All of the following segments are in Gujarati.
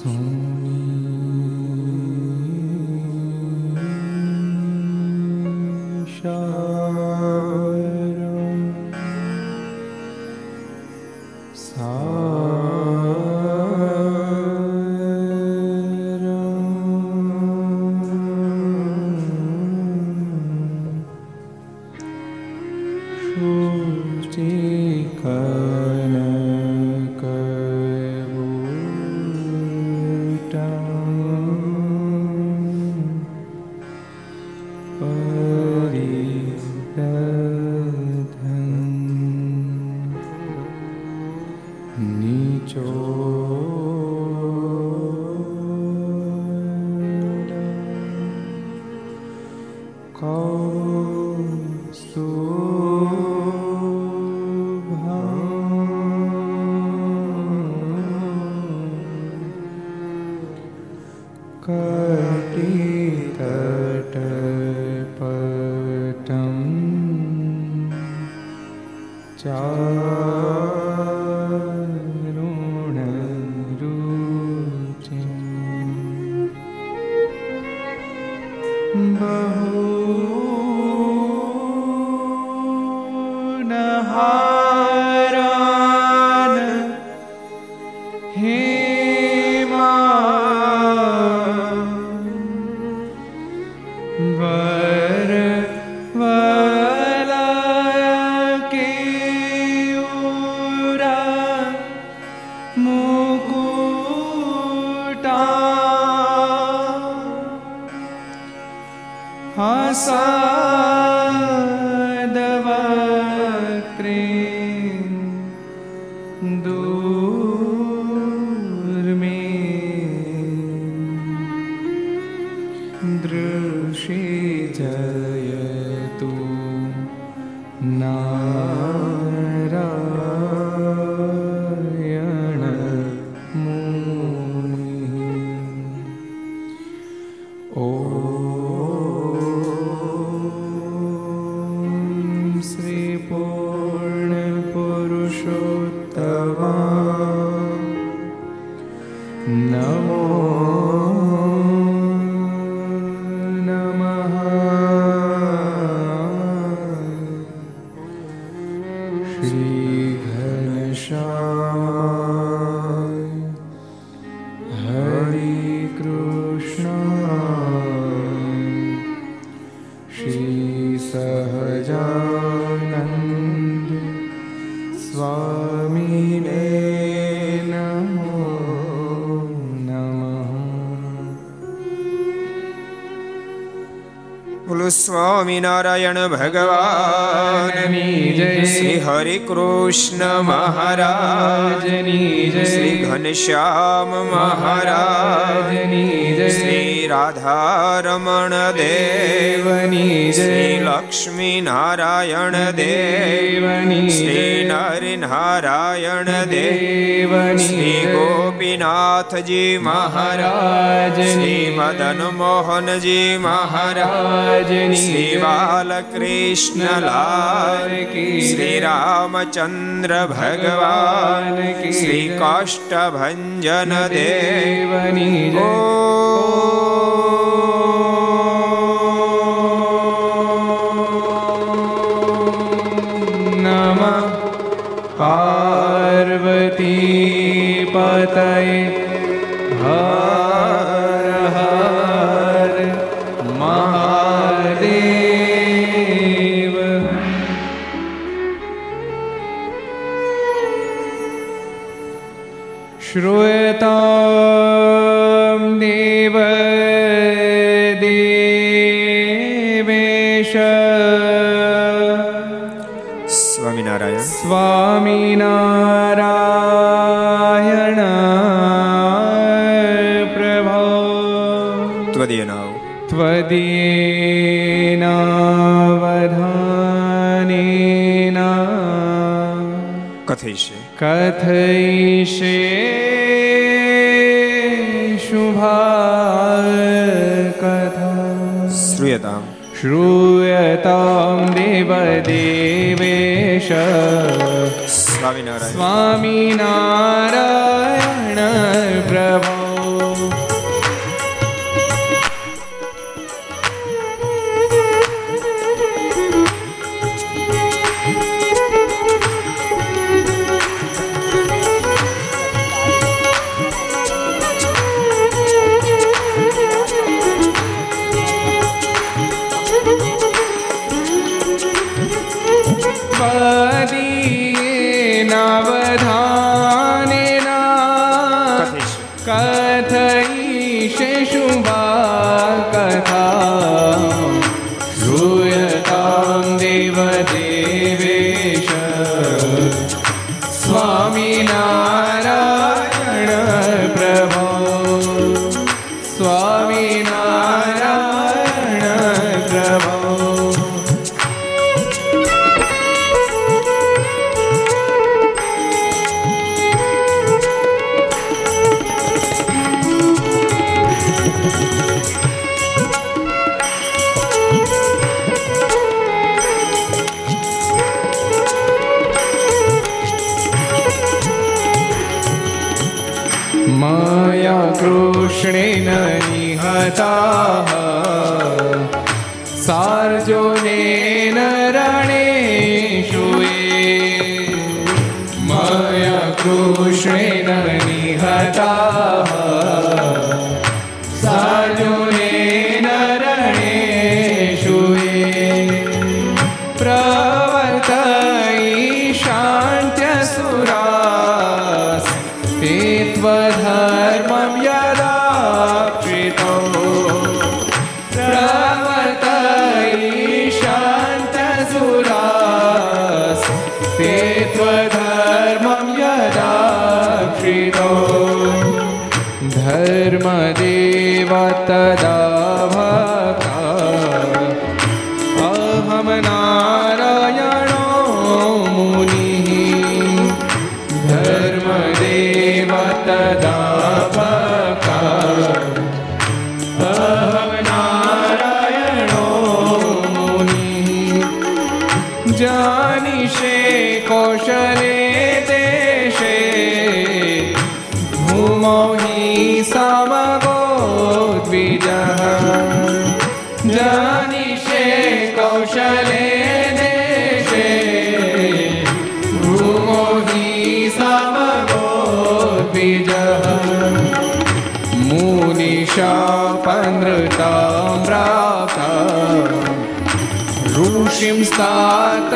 从 Oh. સ્વામિનારાયણ ભગવાન શ્રી હરિ કૃષ્ણ મહારાજની શ્રી ઘનશ્યામ મહારાજની શ્રી રાધારમણ દેવની શ્રી લક્ષ્મી નારાયણ દેવની શ્રી નર નારાયણ દેવની શ્રી ગોપીનાથજી મહારાજ શ્રી મદન મોહનજી મહારાજ શ્રી બાલકૃષ્ણ લાલ કી શ્રી રામચંદ્ર ભગવાન શ્રી કાષ્ટભન દેવની ઓ પાર્વતી कथयिषे शुभा कथा श्रूयताम् श्रूयतां देवदेवेश स्वामिनारायण स्वामिनारायण प्रभा का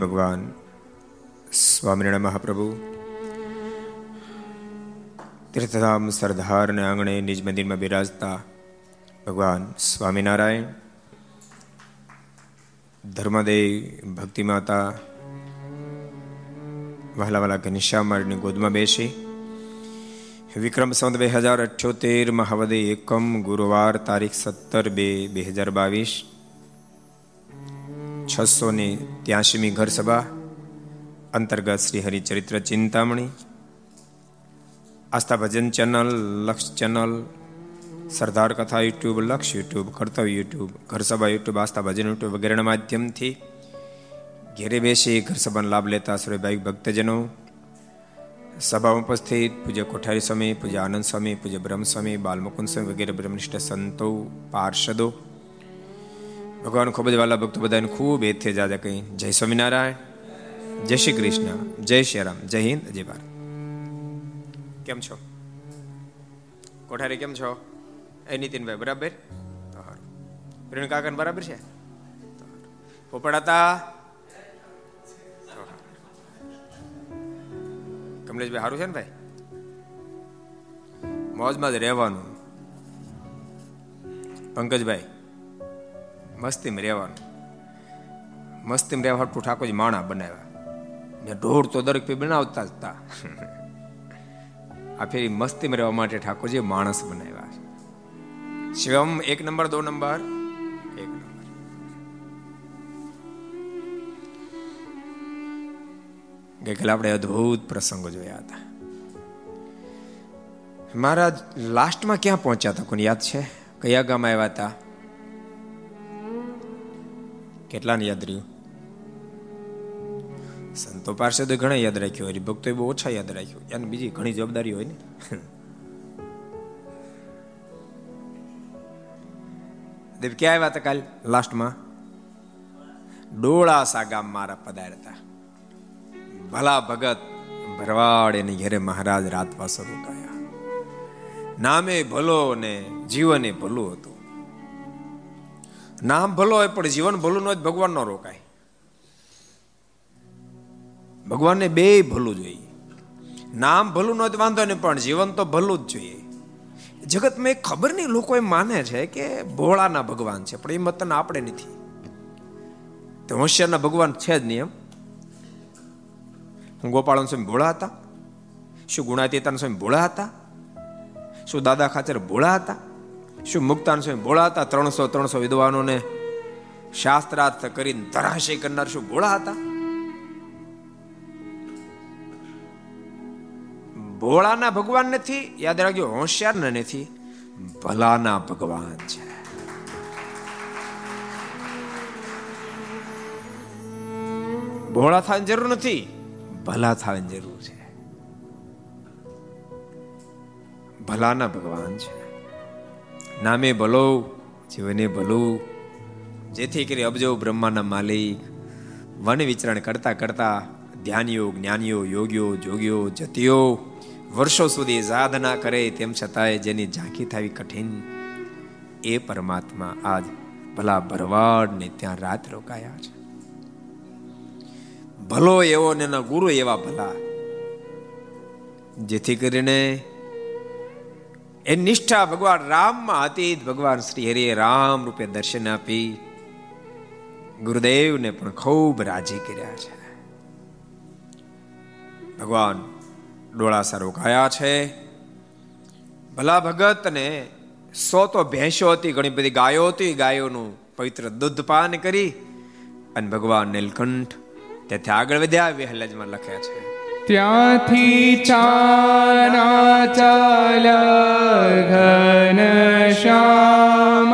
ઈષ્ટદેવ ભગવાન સ્વામિનારાયણ મહાપ્રભુ તીર્થધામ સરદારને આંગણે નિજ મંદિરમાં બિરાજતા ભગવાન સ્વામિનારાયણ ધર્મદેવ ભક્તિ માતા વહાલા વાલા ઘનશ્યામાળની ગોદમાં બેસી વિક્રમ સંવત બે હજાર અઠ્યોતેર મહાવદે એકમ ગુરુવાર તારીખ સત્તર બે બે હજાર બાવીસ છસો ને ત્યાસીમી ઘર સભા અંતર્ગત શ્રી હરિચરિત્ર ચિંતામણી, આસ્થા ભજન ચેનલ, લક્ષ ચેનલ, સરદાર કથા યુટ્યુબ, લક્ષ યુટ્યુબ, કર્તવ્ય યુટ્યુબ ઘર સભા યુટ્યુબ, આસ્થા ભજન યુટ્યુબ વગેરેના માધ્યમથી ઘેરે બેસી ઘર સભાનો લાભ લેતા સુરેભાઈ ભક્તજનો સભામાં ઉપસ્થિત, પૂજ્ય કોઠારી સ્વામી, પૂજ્ય આનંદ સ્વામી, પૂજ્ય બ્રહ્મ સ્વામી બાલમુકુંદ સ્વામી વગેરે બ્રહ્મનિષ્ઠ સંતો, પાર્ષદો ભગવાન ખૂબ જ વાલા ભક્તો બધાને ખૂબ એથે જાજા કહી જય સ્વામિનારાયણ, જય શ્રી કૃષ્ણ, જય શ્રી રામ, જય હિન્દ, જય ભારત. કેમ છો? કોઠારી કેમ છો? એ નીતિનભાઈ, બરાબર. પ્રેણ કાકા બરાબર છે? પોપડાતા કમલેશભાઈ સારું છે ને ભાઈ? મોજમાં જ રહેવાનું. પંકજભાઈ મસ્તીમાં રહેવાનું. મસ્તીમાં રહેવા હાટું ઠાકોરજી માણા બનાવ્યા. ને ઢોર તો દરેક પી બનાવતા જ હતા આ ફેરી મસ્તીમાં રહેવા માટે ઠાકોરજી માણસ બનાવ્યા. શિવમ એક નંબર, દો નંબર? એક નંબર. ગઈકાલે આપણે અદ્ભુત પ્રસંગો જોયા હતા. મહારાજ લાસ્ટમાં ક્યાં પહોંચ્યા હતા? કોને યાદ છે? કયા ગામ આવ્યા હતા? કેટલાને યાદ રહ્યું? સંતો પાર્ષદો ઘણા યાદ રાખ્યો, હરિભક્તોએ બહુ ઓછા યાદ રાખ્યું. એને બીજી ઘણી જવાબદારી હોય ને. દેવ, ક્યાં આવ્યા હતા કાલ? લાસ્ટમાં? ડોળાસા ગામ મારા પધારતા ભલા ભગત ભરવાડ એની ઘેરે મહારાજ રાતવાસો રોકાયા. નામે ભલો ને જીવને ભલું હતું. નામ ભલો હોય પણ જીવન ભલું ન હોય ભગવાન નો રોકાય. ભગવાનને બે ભલું જોઈએ. નામ ભલું ન વાંધો નહીં, પણ જીવન તો ભલું જ જોઈએ. જગતમાં એક ખબર નહીં લોકો એમ માને છે કે ભોળાના ભગવાન છે, પણ એ મતન આપણે નથી. તો હોશિયારના ભગવાન છે જ નહીં એમ. ગોપાળન સ્વામી ભોળા હતા. શું ગુણાતીતાન સ્વામી ભોળા હતા. શું દાદા ખાચર ભોળા હતા. શું મુક્તાન સ્વામી ભોળા ત્રણસો ત્રણસો વિદ્વાનોને? શાસ્ત્રાર્થ કરીને ધરાશય કરનાર શું ભોળા હતા ભોળાના ભગવાન નથી, યાદ રાખજો હોશિયાર નથી, ભલાના ભગવાન છે. ભોળા થવાની જરૂર નથી, ભલા થવાની જરૂર છે. ભલાના ભગવાન છે. નામે ભલો, જીવને ભલું. જેથી કરી અબજો બ્રહ્માના માલિક, વન વિચરણ કરતા કરતા ધ્યાનીઓ, જ્ઞાનીઓ, યોગીઓ, જોગીઓ, જતીઓ વર્ષો સુધી સાધના કરે તેમ છતાંય જેની ઝાંખી થવી કઠિન, એ પરમાત્મા આજ ભલા ભરવાડ ને ત્યાં રાત રોકાયા છે. ભલો એવો ને એના ગુરુ એવા ભલા. જેથી કરીને એ નિષ્ઠા ભગવાન રામમાં હતી. ભગવાન શ્રી હરિએ રામ રૂપે દર્શન આપી. ગુરુદેવને પણ ખૂબ રાજી કર્યા છે. ભગવાન ડોળાસા રોકાયા છે. ભલા ભગત ને સો તો ભેંસો હતી, ઘણી બધી ગાયો હતી. ગાયોનું પવિત્ર દૂધ પાન કરી અને ભગવાન નીલકંઠ તેથી આગળ વધ્યા, વહેલાજમાં લખ્યા છે. ત્યાંથી ચાના ચાલ્યા ઘન શ્યામ.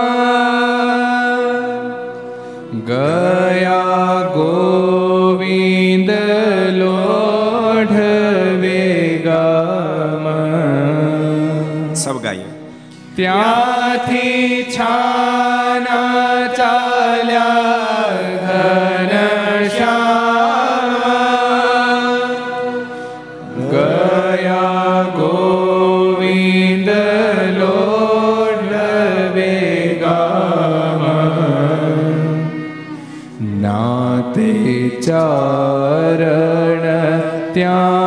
ગયા ગોવિંદ લોઢવે ગામ સબ ગાય ત્યાંથી છાના ચારણ ત્યાં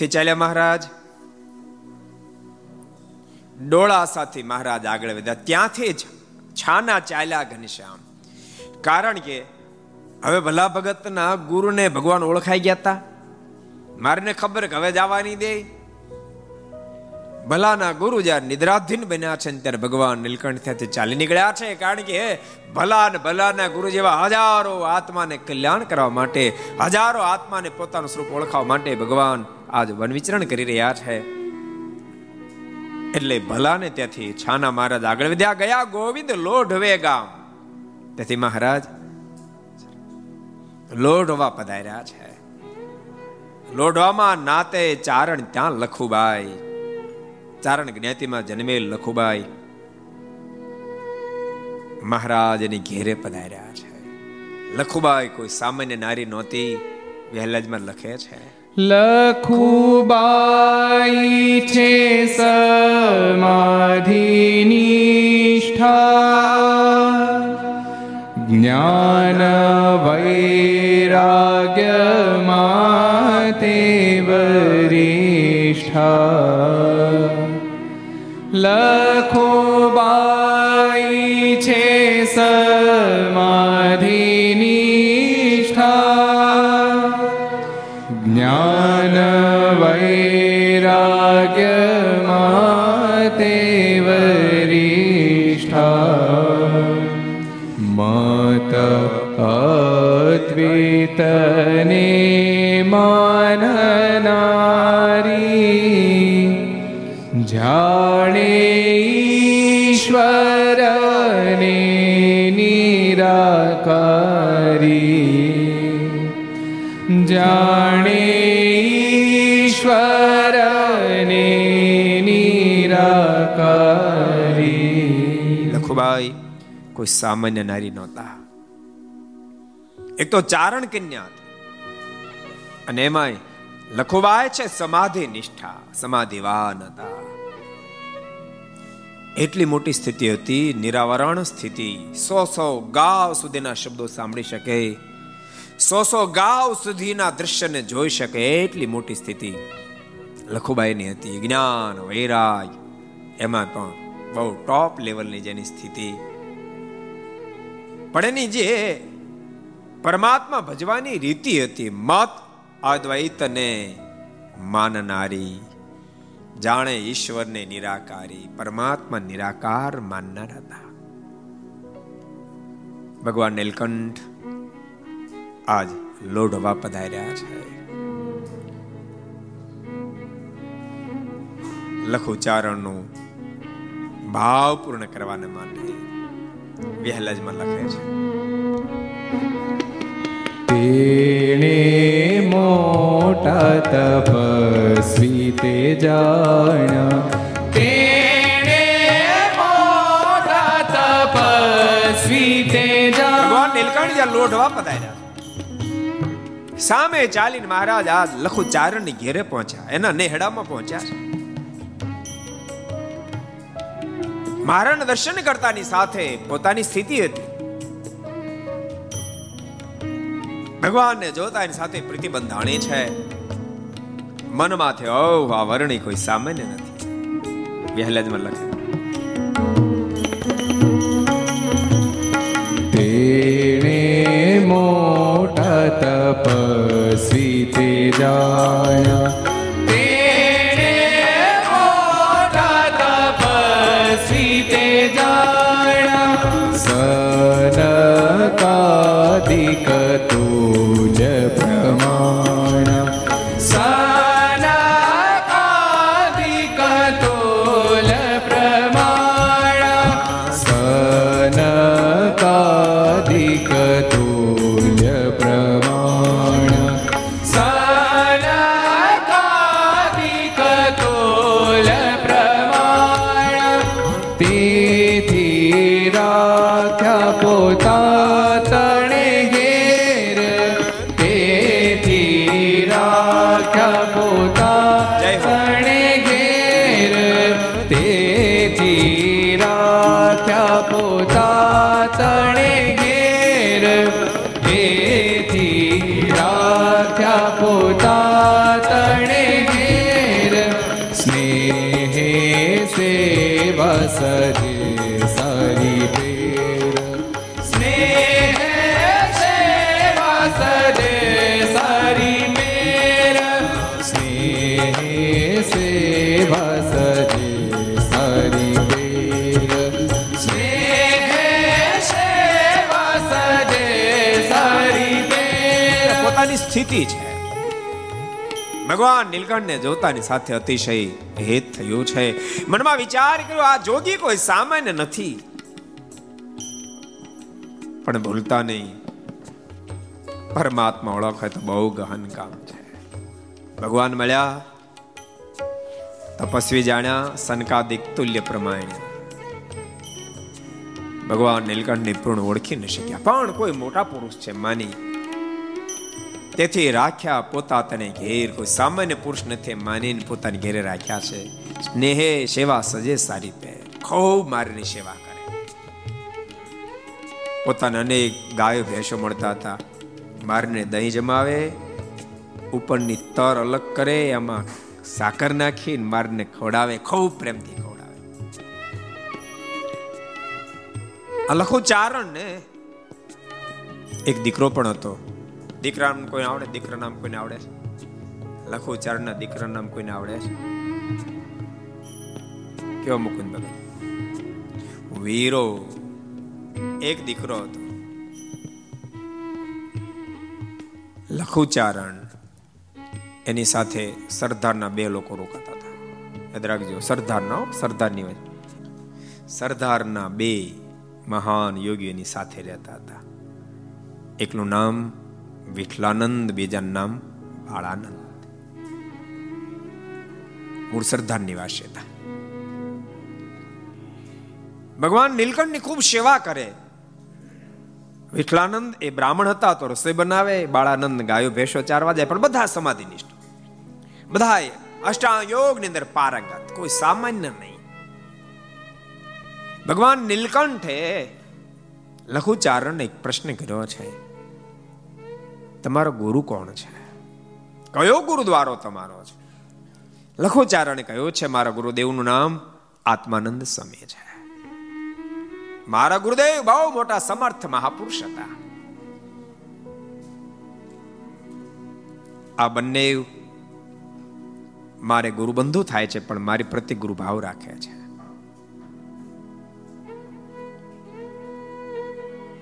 ક્યાંથી ચાલ્યા મહારાજ? ડોળા સાથે મહારાજ આગળ વધ્યા. ત્યાંથી જ છાના ચાલ્યા ઘનશ્યામ. કારણ કે હવે ભલા ભગતના ગુરુને ભગવાન ઓળખાઈ ગયા હતા મારને ખબર કે હવે જવાની દે. ભલાના ગુરુ જ્યારે નિદ્રાધીન બન્યા છે ત્યારે ભગવાન નીલકંઠ ત્યાંથી ચાલી નીકળ્યા છે. કારણ કે ભલા ને ભલાના ગુરુ જેવા હજારો આત્માને કલ્યાણ કરવા માટે, હજારો આત્માને પોતાનું સ્વરૂપ ઓળખાવા માટે ભગવાન આજ વન વિચરણ કરી રહ્યા છે. એટલે ભલાને ત્યાંથી છાના મહારાજ આગળ વધ્યા, ગયા ગોવિંદ લોઢવે ગામ તેથી મહારાજ લોઢવા પધાર્યા છે. લોઢવામાં નાતે ચારણ ત્યાં લખુબાઈ. ચારણ જ્ઞાતિમાં જન્મેલ લખુબાઈ. મહારાજની ઘેરે પધાર્યા છે. લખુબાઈ કોઈ સામાન્ય નારી નહોતી, વહેલાજમાં લખે છે. લખુબાઈ છે સમાધિનિષ્ઠા જ્ઞાન વૈરાગ્યમાં તે વરિષ્ઠા અદ્વિતને માનનારી જાણે ઈશ્વરને નિરાકારી જાણે ઈશ્વરને નિરાકારી લખુભાઈ કોઈ સામાન્ય નારી નહોતા એક તો ચારણ કન્યા અને એમાંય લખવાય છે સમાધિ નિષ્ઠા સમાધિવાન હતા એટલી મોટી સ્થિતિ હતી, નિરાવરણ સ્થિતિ. સો સો ગાવ સુધીના શબ્દો સાંભળી શકે. સો સો ગાવ સુધીના દ્રશ્યને જોઈ શકે એટલી મોટી સ્થિતિ. લખુબાઈની હતી, જ્ઞાન વૈરાગ એમાં પણ બહુ ટોપ લેવલની જેની સ્થિતિ. પણ એની જે પરમાત્મા ભજવાની રીતિ હતી, મત અદ્વૈતને માનનારી. જાણે ઈશ્વરને નિરાકારી, પરમાત્મા નિરાકાર માનનાર હતા. ભગવાન નીલકંઠ આજ લોઢવા પધાર્યા છે. લખુચારણનું ભાવ પૂર્ણ કરવાને માટે વહેલાજમાં લખે છે. તેણે મોટા તપસ્વી તે જાણ તેણે મોટા તપસ્વી તે ભગવાન નીલકંઠ લોઢવા પધાર્યા સામે ચાલીને મહારાજ આ લખુ ચારણની ઘેરે પહોંચ્યા એના નેહડામાં પહોંચ્યા છે મહારાજ દર્શન કરતાની સાથે પોતાની સ્થિતિ હતી ભગવાનને જોતા એની સાથે પ્રીતિ બંધાણી છે. મનમાં થયો ઓ આ વર્ણી કોઈ સામાન્ય નથી. વહેલાજમાં લખે. તેણે મોટા તપસ્વી તે જાણ્યા. ભગવાન નીલકંઠને જોતાની સાથે અતિશય હેત થયું છે. મનમાં વિચાર કર્યો, આ જોગી કોઈ સામાન્ય નથી. પણ ભૂલતા નહીં. પરમાત્મા ઓળખ હોય તો બહુ ગહન કામ છે. ભગવાન મળ્યા. તપસ્વી જાણ્યા સનકાદિક તુલ્ય પ્રમાણે. ભગવાન નીલકંઠ પૂર્ણ ઓળખી ન શક્યા. પણ કોઈ મોટા પુરુષ છે, માની તેથી રાખ્યા પોતા તને ઘેર કોઈ સામાન્ય પુરુષ નથી, માનીને પોતાની ઘેરે રાખ્યા છે. સ્નેહે સેવા સજે સારી પે ખૂબ મારીની સેવા કરે. પોતાને અનેક ગાયો ભેંસો મળતા હતા. મારીને દહીં જમાવે, ઉપરની તર અલગ કરે એમાં સાકર નાખીને મારને ખવડાવે, ખૂબ પ્રેમથી ખવડાવે. આ લખું ચારણ ને એક દીકરો પણ હતો. દીકરા નામ કોઈને આવડે? દીકરા નામ કોઈને આવડે લખો ચારણ દીકરા નામ કોઈને આવડે છે? કેવો મુકુંદ ભગત? વીરો, એક દીકરો હતો. લખુચારણ એની સાથે સરદારના બે લોકો રોકાતા હતા. યાદ રાખજો, સરદારના સરદારની વચ્ચે. સરદારના બે મહાન યોગીઓની સાથે રહેતા હતા. એકનું નામ વિઠલાનંદ બીજા નામ બાળાનંદ. મૂળ સરદાર નિવાસી હતા ભગવાન નીલકંઠની ખૂબ સેવા કરે. વિઠલાનંદ એ બ્રાહ્મણ હતા તો રસોઈ બનાવે, બાળાનંદ ગાયો, ભેંસો ચારવા જાય, પણ બધા સમાધિનિષ્ઠ બધા અષ્ટાંગ યોગની અંદર પારંગત, કોઈ સામાન્ય નહીં. ભગવાન નીલકંઠે લઘુચારણ એક પ્રશ્ન કર્યો છે. તમારો ગુરુ કોણ છે? કયો ગુરુદ્વારો તમારો છે? લખો ચારણે કયો છે, મારા ગુરુદેવનું નામ આત્માનંદ સમય છે. મારા ગુરુદેવ, બહુ મોટા સમર્થ મહાપુરુષ હતા. આ બંને મારે ગુરુબંધુ થાય છે, પણ મારી પ્રતિ ગુરુભાવ રાખે છે.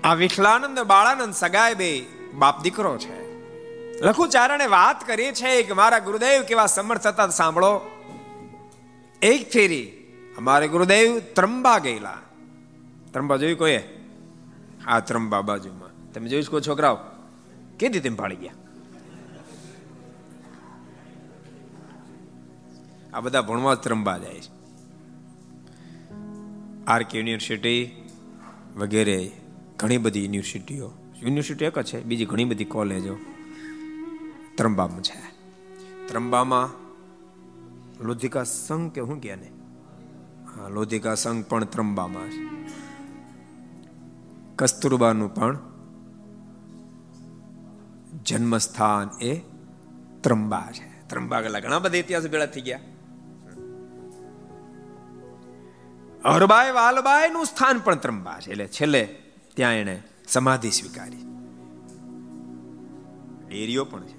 આ વિઠલાનંદ બાળાનંદ સગાય બે બાપ દીકરો છે. લખુચારણે વાત કરી છે કે મારા ગુરુદેવ કેવા સમર્થ હતા સાંભળો. એક ફેરી, અમારે ગુરુદેવ ત્રંબા ગયેલા. ત્રંબા જોયું કોઈ આ ત્રંબા બાજુમાં. તમે જોઈ શકો છોકરાઓ કેદી તેમ પાડી ગયા? આ બધા ભણવા ત્રંબા જાય છે. આરકે યુનિવર્સિટી વગેરે ઘણી બધી યુનિવર્સિટીઓ યુનિવર્સિટી એક છે, બીજી ઘણી બધી કોલેજો. ત્રંબામાં છે. ત્રંબામાં લોધિકા સંઘ કે શું કે ને હા, લોધિકા સંઘ પણ ત્રંબામાં કસ્તુરબાનું પણ જન્મસ્થાન એ ત્રંબા છે. ત્રંબા ગયેલા ઘણા બધા ઇતિહાસ ભેળા થઈ ગયા. હરબાઈ વાલબાઈ નું સ્થાન પણ ત્રંબા છે. એટલે છેલ્લે ત્યાં એને સમાધિ સ્વીકારી. ડેરીઓ પણ છે.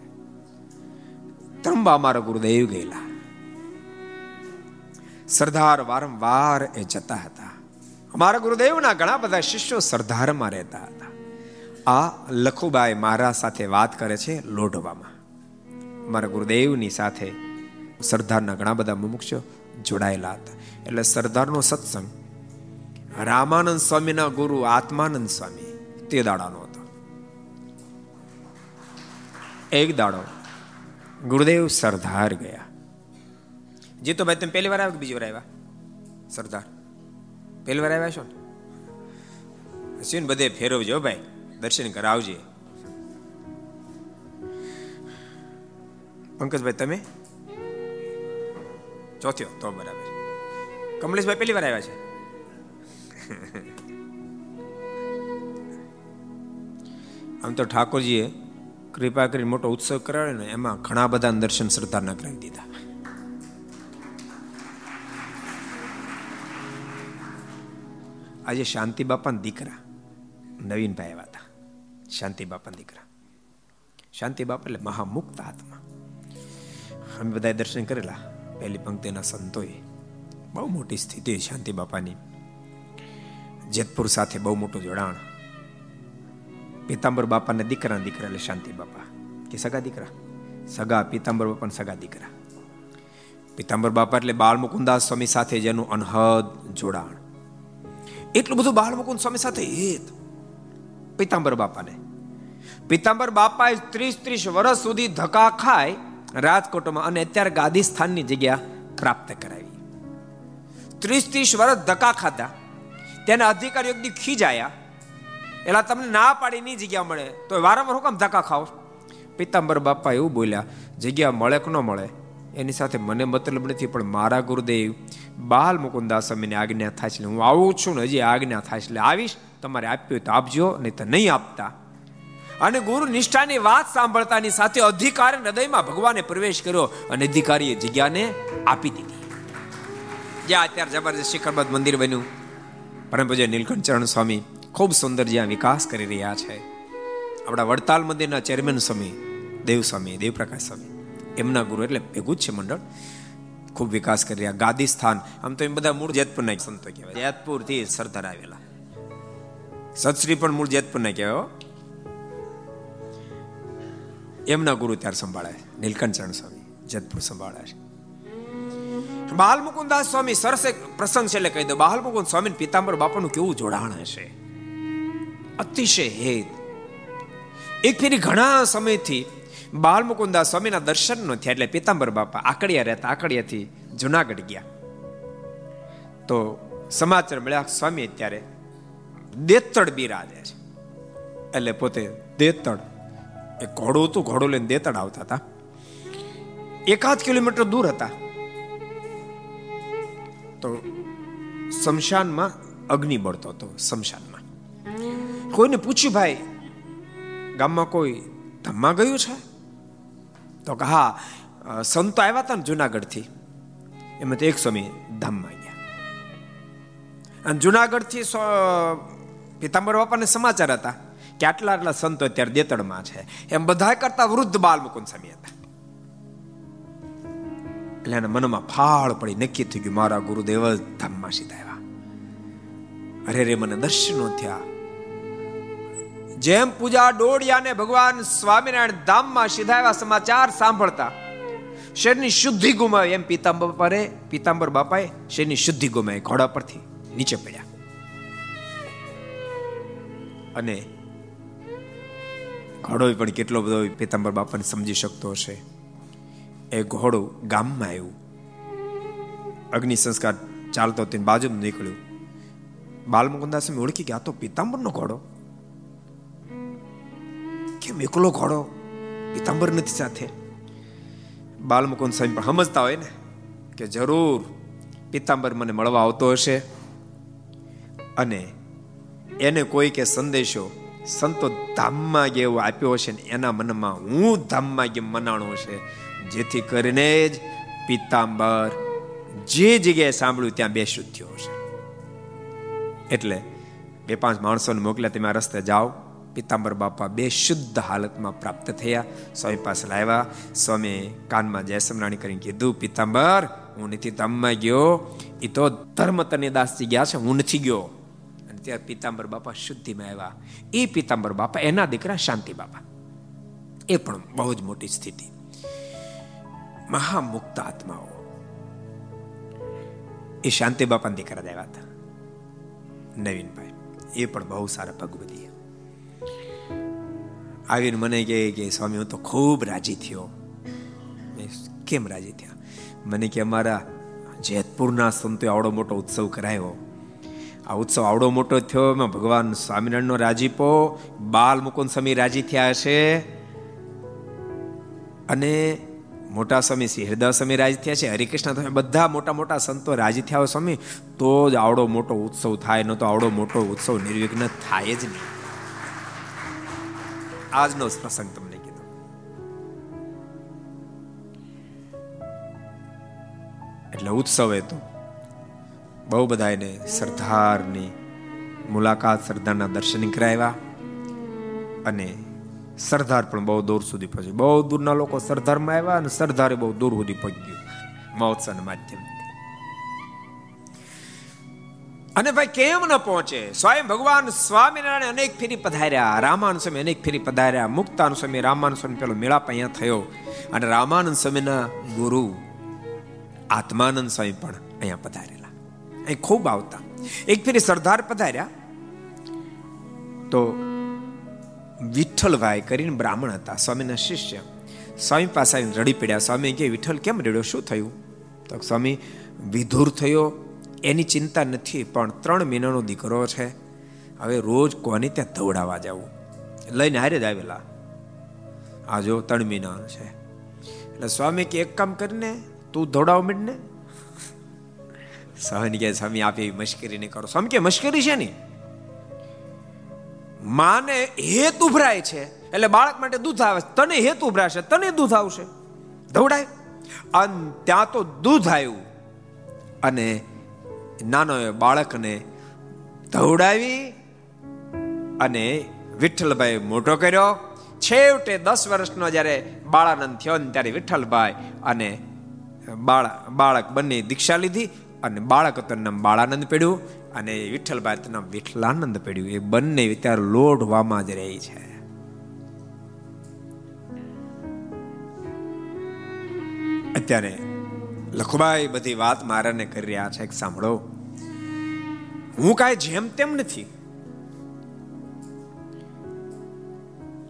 ત્રંબા મારા ગુરુદેવ ગયેલા. સરદાર વારંવાર એ જતા હતા. અમારા ગુરુદેવના ઘણા બધા શિષ્યો સરદારમાં રહેતા હતા. આ લખુબાઈ મારા સાથે વાત કરે છે લોઢવામાં. મારા ગુરુદેવની સાથે સરદારના ઘણા બધા મુમુક્ષો જોડાયેલા હતા. એટલે સરદારનો સત્સંગ રામાનંદ સ્વામીના ગુરુ આત્માનંદ સ્વામી તે દાડાનો હતો. એક દાડો ગુરુદેવ સરદાર ગયા. જીતો ભાઈ, તમે પહેલી વાર આવ્યા કે બીજી વાર આવ્યા? સરદાર. પહેલી વાર આવ્યા છો ને? શું બધે ફેરવજો ભાઈ, દર્શન કરાવજે. પંકજભાઈ, તમે? ચોથ્યો તો બરાબર. કમલેશભાઈ, પહેલી વાર આવ્યા છે? આમ તો ઠાકોરજીએ કૃપા કરી મોટો ઉત્સવ કરાવ્યો ને, એમાં ઘણા બધા દર્શન શ્રદ્ધાના કરાવી દીધા. આજે શાંતિ બાપાના દીકરા નવીનભાઈ આવ્યા હતા. શાંતિ બાપાના દીકરા. શાંતિ બાપા એટલે મહામુક્ત આત્મા. અમે બધા દર્શન કરેલા. પહેલી પંક્તિના સંતોએ બહુ મોટી સ્થિતિ શાંતિ બાપાની જેતપુર સાથે બહુ મોટું જોડાણ. પીતાંબર બાપાને દીકરા દીકરા એટલે શાંતિ બાપા. કે સગા દીકરા? સગા, પીતાંબર બાપાને સગા દીકરા. પીતાંબર બાપા એટલે બાળ મુકુદાસ સ્વામી સાથે જેનું અનહદ જોડાણ. એટલું બધું બાળ મુકુંદ સ્વામી સાથે હેત. પીતાંબર બાપાને. પિતાંબર બાપાએ ત્રીસ ત્રીસ વર્ષ સુધી ધક્કા ખાય, રાજકોટમાં અને અત્યારે ગાદી સ્થાનની જગ્યા પ્રાપ્ત કરાવી. ત્રીસ ત્રીસ વર્ષ ધક્કા ખાધા. તેના અધિકારીઓ એકદી ખીજાયા. એલા તમને ના પાડી, ની જગ્યા મળે. તો વારંવાર હું કામ ધક્કા ખાવ પિતાંબર બાપા એવું બોલ્યા, જગ્યા મળે કે ન મળે? એની સાથે મને મતલબ નથી, પણ મારા ગુરુદેવ બાલ મુકુંદાસ સ્વામીની આજ્ઞા થાય છે હું આવું છું ને હજી આજ્ઞા થાય એટલે આવીશ, તમારે આપ્યું તો આપજો, નહીં તો નહીં આપતા. અને ગુરુ નિષ્ઠાની વાત સાંભળતાની સાથે અધિકાર હૃદયમાં ભગવાને પ્રવેશ કર્યો અને અધિકારીએ જગ્યાને આપી દીધી. જ્યાં અત્યારે જબરજસ્ત શિખરબદ્ધ મંદિર બન્યું. પરમ પૂજ્ય નીલકંઠ ચરણ સ્વામી ખૂબ સુંદર જ્યાં વિકાસ કરી રહ્યા છે. આપણા વડતાલ મંદિરના ચેરમેન સ્વામી દેવ સ્વામી દેવપ્રકાશ સ્વામી એમના ગુરુ એટલે ભેગું જ છે મંડળ. ખૂબ વિકાસ કરી રહ્યા. ગાદી સ્થાન આમ તો એમ બધા મૂળ જેતપુરના સંતો કહેવાય. જેતપુરથી સરદાર આવેલા. સતશ્રી પણ મૂળ જેતપુરના કહેવાય એમના ગુરુ ત્યારે સંભાળે. નીલકંઠ સ્વામી જેતપુર સંભાળે છે. બાલ મુકુદાસ સ્વામી એક પ્રસંગ છે એટલે કહી દો બાલ મુકુંદ સ્વામી પિતાંબર બાપાનું કેવું જોડાણ હશે? અતિશય હેત. એક ફેરી ઘણા સમયથી બાલમુકુંદા સ્વામીના દર્શન ન થયા એટલે પિતાંબર બાપા આકડિયા રહેતા, આકડિયાથી જુનાગઢ ગયા. તો સમાચાર મળ્યા, સ્વામી અત્યારે દેતડ બિરાજે છે. એટલે પોતે દેતડ એ ઘોડો હતું, ઘોડો લઈને દેતડ આવતા હતા. એકાદ કિલોમીટર દૂર હતા. તો શમશાનમાં અગ્નિ બળતો હતો શમશાનમાં કોઈને પૂછ્યું, ભાઈ, ગામમાં કોઈ ધમમાં ગયું છે? તો કે, હા સંતો આવ્યા હતા ને જુનાગઢથી. એમાં તો એક સ્વામી ધામમાં ગયા. અને જુનાગઢથી પિતાંબર બાપાને સમાચાર હતા કે આટલા આટલા સંતો અત્યારે દેતળમાં છે. એમ બધા કરતા વૃદ્ધ બાલ મુકુંદ સ્વામી હતા. એટલે એના મનમાં ફાળ પડી, નક્કી થઈ ગયું, મારા ગુરુદેવ ધામમાં સીધા આવ્યા. અરે રે, મને દર્શનો થયા. જેમ પૂજા ડોડિયાને ભગવાન સ્વામિનારાયણ ધામમાં સીધા એવા સમાચાર સાંભળતા શરીરની શુદ્ધિ ગુમાવી એમ પિતાંબર પિતાંબર બાપાએ શરીરની શુદ્ધિ ગુમાવી ઘોડા પરથી નીચે પડ્યા. અને ઘોડો પણ કેટલો બધો પિતાંબર બાપાને સમજી શકતો હશે. એ ઘોડો ગામમાં આવ્યું. અગ્નિ સંસ્કાર ચાલતો તેની બાજુમાં નીકળ્યું. બાલમુકુદાસ ઓળખી કે આ તો પિતાંબરનો ઘોડો. કેમ એકલો ઘોડો? પિતાંબર નથી સાથે. બાલમુકુંદ સ્વામી પણ સમજતા હોય ને કે જરૂર પિતાંબર મને મળવા આવતો હશે. અને એને કોઈ કે સંદેશો સંતો ધામમાં ગયો આપ્યો હશે ને એના મનમાં હું ધામમાં ગયો મનાણો છે. જેથી કરીને જ પિતાંબર જે જગ્યાએ સાંભળ્યું ત્યાં બેસું થયો છે એટલે બે પાંચ માણસોને મોકલ્યા, તમે રસ્તે જાઓ. પિતાંબર બાપા બે શુદ્ધ હાલતમાં પ્રાપ્ત થયા. સ્વામી પાસે લાવ્યા. સ્વામી કાનમાં જયસમરાણી કરીને કીધું, પિતાંબર હું નથી ધામમાં ગયો. એ તો ધર્મ તને દાસજી ગયા છે હું નથી ગયો. અને ત્યાં પિતાંબર બાપા શુદ્ધિમાં આવ્યા. એ પિતાંબર બાપા, એના દીકરા શાંતિ બાપા. એ પણ બહુ જ મોટી સ્થિતિ. મહામુક્ત આત્માઓ. એ શાંતિ બાપા દીકરા દેવા હતા. નવીનભાઈ, એ પણ બહુ સારા ભગવતી આવીને મને કહે કે, સ્વામી, હું તો ખૂબ રાજી થયો. કેમ રાજી થયા? મને કે અમારા જેતપુરના સંતો આવડો મોટો ઉત્સવ કરાયો. આ ઉત્સવ આવડો મોટો થયો. એમાં ભગવાન સ્વામિનારાયણનો રાજીપો બાલ મુકુંદ સ્વામી રાજી થયા હશે. અને મોટા સ્વામી હૃદય સ્વામી રાજી થયા છે. હરિકૃષ્ણ તમે બધા મોટા મોટા સંતો રાજી થયા હોય સ્વામી. તો જ આવડો મોટો ઉત્સવ થાય. ન તો આવડો મોટો ઉત્સવ નિર્વિઘ્ન થાય જ નહીં. આજનો પ્રસંગ તમને કીધો. એટલે ઉત્સવ એ તો બહુ બધા એને સરદારની મુલાકાત, સરદારના દર્શન કરાવ્યા અને સરદાર પણ બહુ દૂર સુધી પહોંચ્યો. બહુ દૂરના લોકો સરદારમાં આવ્યા અને સરદારે બહુ દૂર સુધી પહોંચ્યું મહોત્સવના માધ્યમથી. અને ભાઈ કેમ ન પહોંચે? સ્વયં ભગવાન સ્વામિનારાયણ અનેક ફેરી પધાર્યા. રામાનુ સ્વામી અનેક ફેરી પધાર્યા. મુક્તાનુ સ્વામી રામાનુ સ્વામી પેલો મેળાપ અહીંયા થયો. અને રામાનંદ સ્વામીના ગુરુ આત્માનંદ સ્વામી પણ અહીંયા પધારેલા. અહીં ખૂબ આવતા. એક ફેરી સરદાર પધાર્યા. તો વિઠ્ઠલભાઈ કરીને બ્રાહ્મણ હતા, સ્વામીના શિષ્ય. સ્વામી પાસે આવીને રડી પડ્યા. સ્વામી કે, વિઠ્ઠલ, કેમ રડ્યો? શું થયું? તો સ્વામી, વિધુર થયો એની ચિંતા નથી, પણ ત્રણ મહિનાનો દીકરો છે. હવે રોજ કોની ત્યાં દોડાવા જવું? લઈને હારે જ આવેલા. આ જો ત્રણ મહિનાનો છે. એટલે સ્વામી કે એક કામ કરીને તું દોડાવ મીડને સહન કે સ્વામી, આપે એવી મશ્કરી નહીં કરો. સ્વામી કે, મશ્કરી છે નહીં. માને હેત ઉભરાય છે. એટલે બાળક માટે દૂધ આવે તને હેત ઉભરાશે, તને દૂધ આવશે. દોડાય અને ત્યાં તો દૂધ આવ્યું. અને નાનો બાળકને દોડાવી અને વિઠ્ઠલભાઈ મોટો કર્યો. છેવટે દસ વર્ષનો જ્યારે બાળાનંદ થયો ને ત્યારે વિઠ્ઠલભાઈ અને બાળક બંને દીક્ષા લીધી અને બાળક હતું નામ બાળાનંદ પડ્યું અને વિઠ્ઠલભાઈ તેના વિઠ્ઠલાનંદ પડ્યું. એ બંને ત્યારે લોઢવામાં જ રહે છે. અત્યારે લખુભાઈ, બધી વાત મારાને કરી રહ્યા છે સાંભળો. હું કાંઈ જેમ તેમ નથી.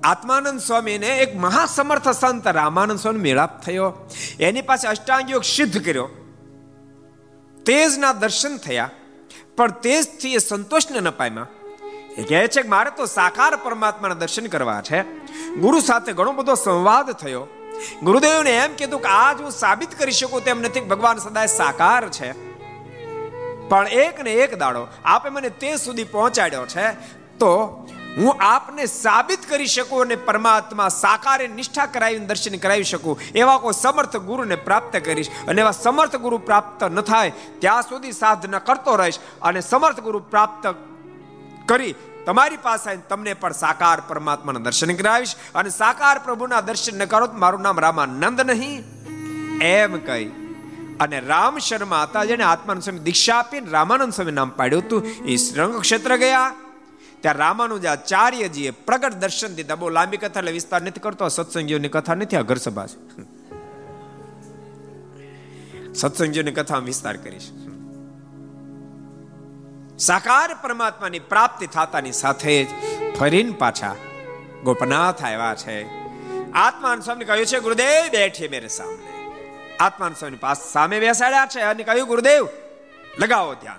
આત્માનંદ સ્વામીને એક મહાસમર્થ સંત રામાનંદ સ્વામી મેળાપ થયો. એની પાસે અષ્ટાંગ યોગ સિદ્ધ કર્યો. તેજના દર્શન થયા, પણ તેજથી એ સંતોષને ન પામ્યા. એ કહે છે કે મારે તો સાકાર પરમાત્માના દર્શન કરવા છે. ગુરુ સાથે ઘણો બધો સંવાદ થયો. ગુરુદેવને એમ કીધું કે આજ હું સાબિત કરી શકું તેમ નથી. ભગવાન સદાય સાકાર છે. પણ એક ને એક દાડો આપે મને તે સુધી પહોંચાડ્યો છે, તો હું આપને સાબિત કરી શકું અને પરમાત્મા સાકારે નિષ્ઠા કરાવીને દર્શન કરાવી શકું, એવા કોઈ સમર્થ ગુરુને પ્રાપ્ત કરીશ. અને એવા સમર્થ ગુરુ પ્રાપ્ત ન થાય, ત્યાં સુધી સાધના કરતો રહીશ અને સમર્થ ગુરુ પ્રાપ્ત કરી તમારી પાસે તમને પણ સાકાર પરમાત્માના દર્શન કરાવીશ અને સાકાર પ્રભુના દર્શન ન કરો મારું નામ રામાનંદ નહીં. એમ કહી અને રામ શર્મા હતા જેને આત્માનંદ સ્વામી દીક્ષા આપીને રામાનંદ સ્વામી નામ પાડ્યું હતું. એ શ્રંગ ક્ષેત્ર ગયા. ત્યાં રામાનુજાચાર્યજીએ પ્રગટ દર્શન દીધા. બહુ લાંબી કથા, એટલે વિસ્તાર નથી કરતો. સત્સંગીઓની કથા નથી, આ ઘર સભા છે. સત્સંગીઓની કથા વિસ્તાર કરીશ. સાકાર પરમાત્માની પ્રાપ્તિ થતાની સાથે જ ફરીને પાછા ગોપનાથ આવ્યા છે. આત્માન સ્વામી કહ્યું છે, ગુરુદેવ બેઠીએ મેરે સામે આત્માન સ્વામી પાસે સામે બેસાડ્યા છે અને કહ્યું, ગુરુદેવ, લગાવો ધ્યાન.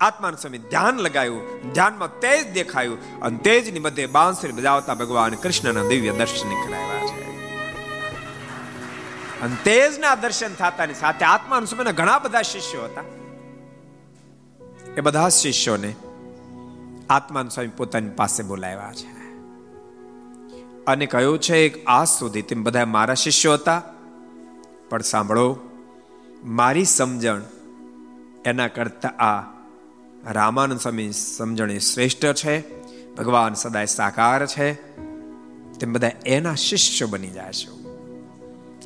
આત્માન સ્વામી ધ્યાન લગાવ્યું, ધ્યાનમાં તેજ દેખાયું અને તેજની મધ્ય બાંસુરી બજાવતા ભગવાન કૃષ્ણના દિવ્ય દર્શન કરાવ્યા છે. અને તેજના દર્શન થતાની સાથે આત્માન સ્વામીના ઘણા બધા શિષ્યો હતા. એ બધા શિષ્યોને આત્માન સ્વામી પોતાની પાસે બોલાવ્યા છે. અને કહ્યું છે આજ સુધી તેમ બધા મારા શિષ્યો હતા? પણ સાંભળો, મારી સમજણ એના કરતા આ રામાનંદ સ્વામી સમજણ એ શ્રેષ્ઠ છે, ભગવાન સદાય સાકાર છે. તેમ બધા એના શિષ્ય બની જાય છે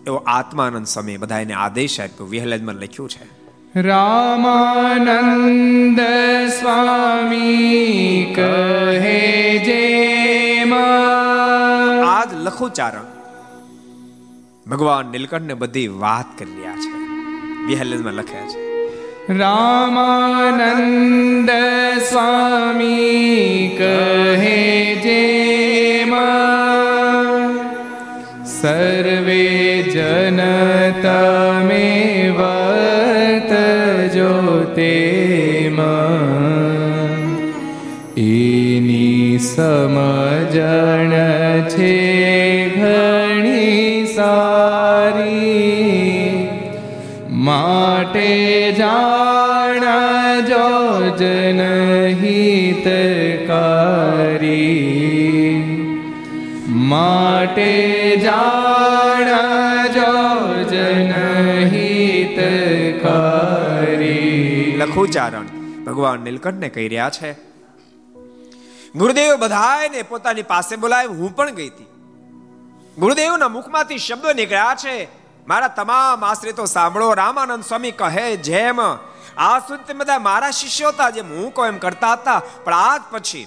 એવો આત્માનંદ સ્વામી બધા એને આદેશ આપ્યો, વિહલજમાં લખ્યું છે. રામાનંદ સ્વામી કહે જે આજ લખુચારણ ભગવાન નીલકંઠ ને બધી વાત કરી રહ્યા છે. વિહલજમાં લખ્યા છે. રામાનંદ સ્વામી કહે જે સર્વે જન સમજણ છે ઘણી સારી. માટે જાણજો જનહિતકારી માટે જાણજો જનહિતકારી લખુચારણ ભગવાન નીલકંઠને કહી રહ્યા છે ગુરુદેવ બધાને પોતાની પાસે બોલાવી, હું પણ ગઈ હતી. ગુરુદેવના મુખમાંથી શબ્દો નીકળ્યા છે, મારા તમામ આશ્રિતો સાંભળો, રામાનંદ સ્વામી કહે જેમ, આ સુધી બધા મારા શિષ્યો હતા જેમ હું કહું એમ કરતા હતા, પણ આજ પછી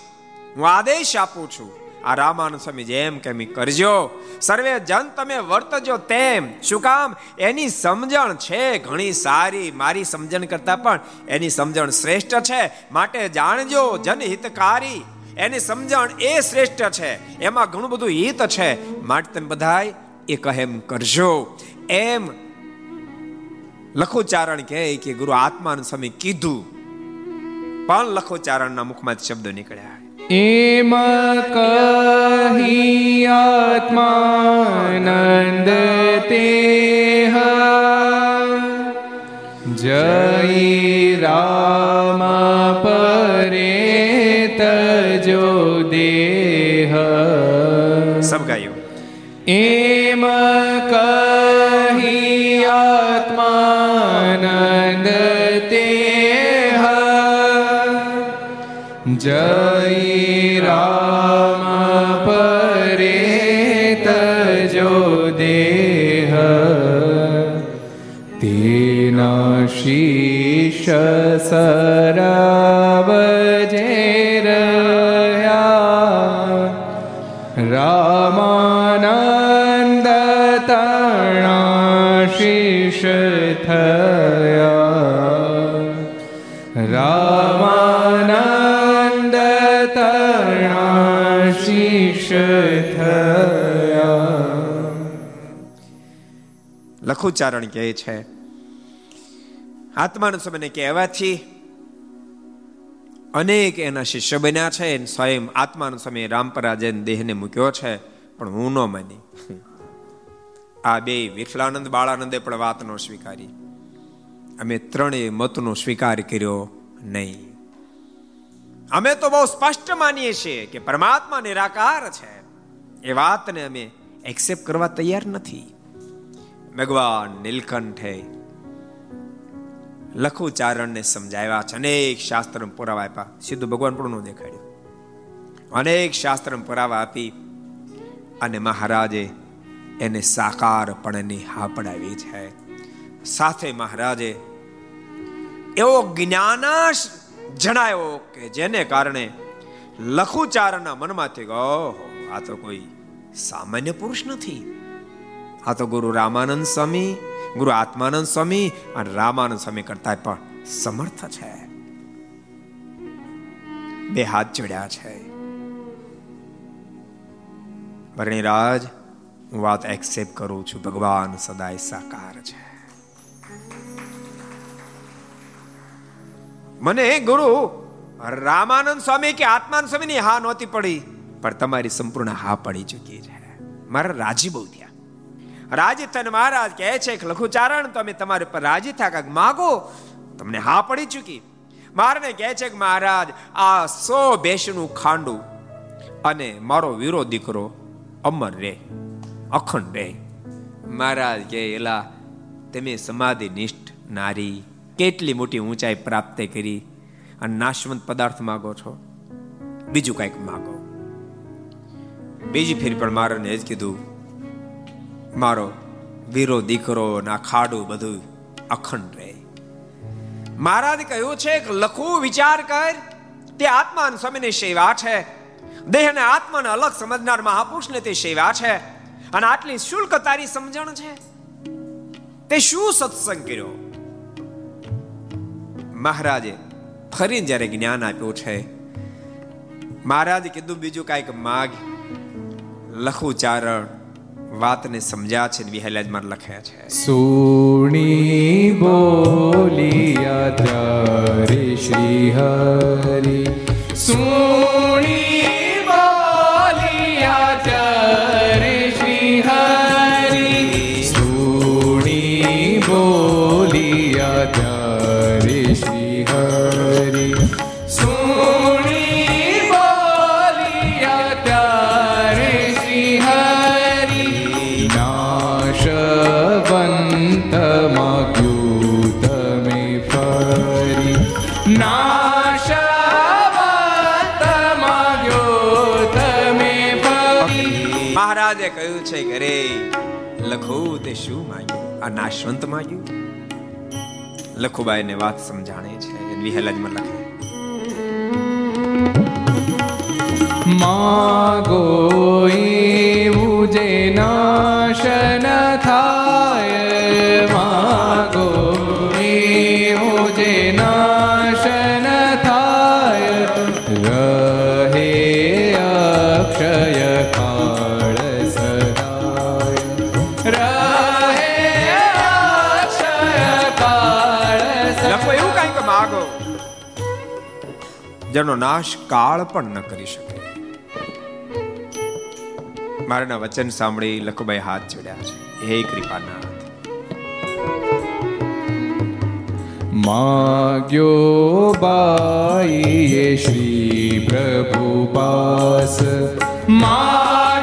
હું આદેશ આપું છું, આ રામાનંદ સ્વામી જેમ કેમ કરજો. સર્વે જન તમે વર્તજો તેમ. શું કામ? એની સમજણ છે, ઘણી સારી. મારી સમજણ કરતા પણ એની સમજણ શ્રેષ્ઠ છે. માટે જાણજો જનહિતકારી. એની સમજણ એ શ્રેષ્ઠ છે. એમાં ઘણું બધું હિત છે. માટે તમે બધાય એ કહેમ કરજો. એમ લખોચારણ કહે કે ગુરુ આત્માન સમય કીધું. પણ લખોચારણના મુખમાં શબ્દો નીકળ્યા. એમ કહી આત્માનંદ તે જય રામ પરે એમ કહી આત્માનંદ તે જય રામ પરે તજો દેહ. તેના શીશ શીશ થયા રામાનંદ તણા શીશ થયા લખુચારણ કહે છે આત્માનો સમયને કહેવાથી અનેક એના શિષ્ય બન્યા છે સ્વયં આત્માનો સમય રામપરાજન દેહને મૂક્યો છે પણ હું ન માની આ બે વિઠલાનંદ બાળાનંદે પણ વાતનો સ્વીકારી. અમે ત્રણેય મતનો સ્વીકાર કર્યો નહીં. અમે તો બહુ સ્પષ્ટ માનીએ છીએ કે પરમાત્મા નિરાકાર છે. એ વાતને અમે એક્સેપ્ટ કરવા તૈયાર નથી. ભગવાન નીલકંઠે લખુચારણને સમજાવ્યા છે. અનેક શાસ્ત્ર પુરાવા આપ્યા. સીધું ભગવાન પણ દેખાડ્યું. અનેક શાસ્ત્ર પુરાવા આપી અને મહારાજે એને સાકારપણની હા પડાવી છે. સાથે મહારાજે એવો જ્ઞાનાશ જણાયો કે જેને કારણે લખુચારના મનમાંથી, ઓહો, આ તો કોઈ સામાન્ય પુરુષ નથી. આ તો ગુરુ રામાનંદ સ્વામી, ગુરુ આત્માનંદ સ્વામી અને રામાનંદ સ્વામી કરતા પણ સમર્થ છે. બે હાથ જોડ્યા છે. વર્ણિરાજ હું વાત એક્સેપ્ટ કરું છું. ભગવાન સદાય સાકાર છે. મને ગુરુ રામાનંદ સ્વામી કે આત્માનંદ સ્વામીની હા નહોતી પડી, પણ તમારી સંપૂર્ણ હા પડી ચૂકી છે. મારા રાજી બહુ થયા. રાજી થઈને મહારાજ કહે છે કે, લઘુચારણ, તમે તમારી પર રાજી થયા કાંક માગો, તમને હા પડી ચૂકી. મારને કહે છે કે, મહારાજ, આ સો બેસનું ખાંડું અને મારો વીરો દીકરો અમર રે. અખંડ. રે મહારાજ કે એલા, તમે સમાધિ નિષ્ઠ નારી, કેટલી મોટી ઊંચાઈ પ્રાપ્ત કરી અને નાશવંત પદાર્થ માગો છો? બીજું કંઈક માગો. બીજી ફેરી પણ મારાને જ કીધું, મારો વીરો દીકરો ના ખાડું બધું અખંડ રહે. મહારાજ કહ્યું છે કે લખવું વિચાર કર, તે આત્મા સ્વામીની સેવા છે. દેહને આત્માને અલગ સમજનાર મહાપુરુષને તે સેવા છે. અને આટલી શુલ્ક તારી સમજણ છે? તે શું સત્સંગ કર્યો? મહારાજે ફરી જ્યારે જ્ઞાન આપ્યું છે, મહારાજે કીધું બીજું કાંઈક માગ, લખું ચારણ, વાતને સમજ્યા છે વિહલાજમાં લખ્યા છે. સુણી બોલિયા ત્યારે શ્રી હરિ સુણી બોલિયા ત્યારે છે કે લખો તે શું માંગ્યું? આ નાશવંત માંગ્યું? લખુબાઈને વાત સમજાણે છે વિહલાજમાં લખે માગો એવું જે નાશન જેનો નાશ કાળ પણ ન કરી શકે. મારાના વચન સાંભળી લખુભાઈ હાથ જોડ્યા છે. હે કૃપાનાથ. માગ્યો બાઈએ શ્રી પ્રભુ પાસ. માગ્યો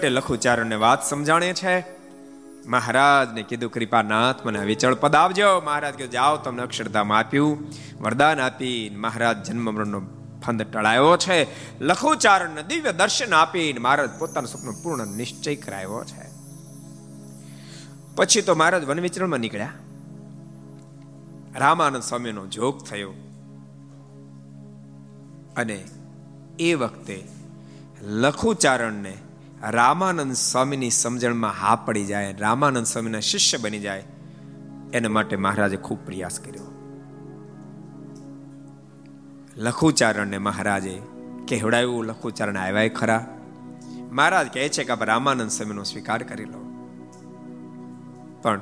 છેવટે લખુચારણને વાત સમજાણે છે. મહારાજને કીધું, કૃપાનાથ, મને વિચળ પદ આવજો મહારાજ કે જાઓ, તમને અક્ષરધામ આપ્યું. વરદાન આપી મહારાજ જન્મ મરણનો ફંદ ટળાયો છે. લખુચારણને દિવ્ય દર્શન આપીને મહારાજ પોતાનું સ્વપ્ન પૂર્ણ નિશ્ચય કરાયો છે. પછી તો મહારાજ વન વિચરણમાં નીકળ્યા. રામાનંદ સ્વામીનો જોગ થયો. અને એ વખતે લખુચારણને રામાનંદ સ્વામીની સમજણમાં હા પડી જાય, રામાનંદ સ્વામીના શિષ્ય બની જાય, એના માટે મહારાજે ખૂબ પ્રયાસ કર્યો. લખુચારણને મહારાજે કહેવડાવ્યું, લખુચારણ આવ્યા ખરા. મહારાજ કહે છે કે રામાનંદ સ્વામીનો સ્વીકાર કરી લો. પણ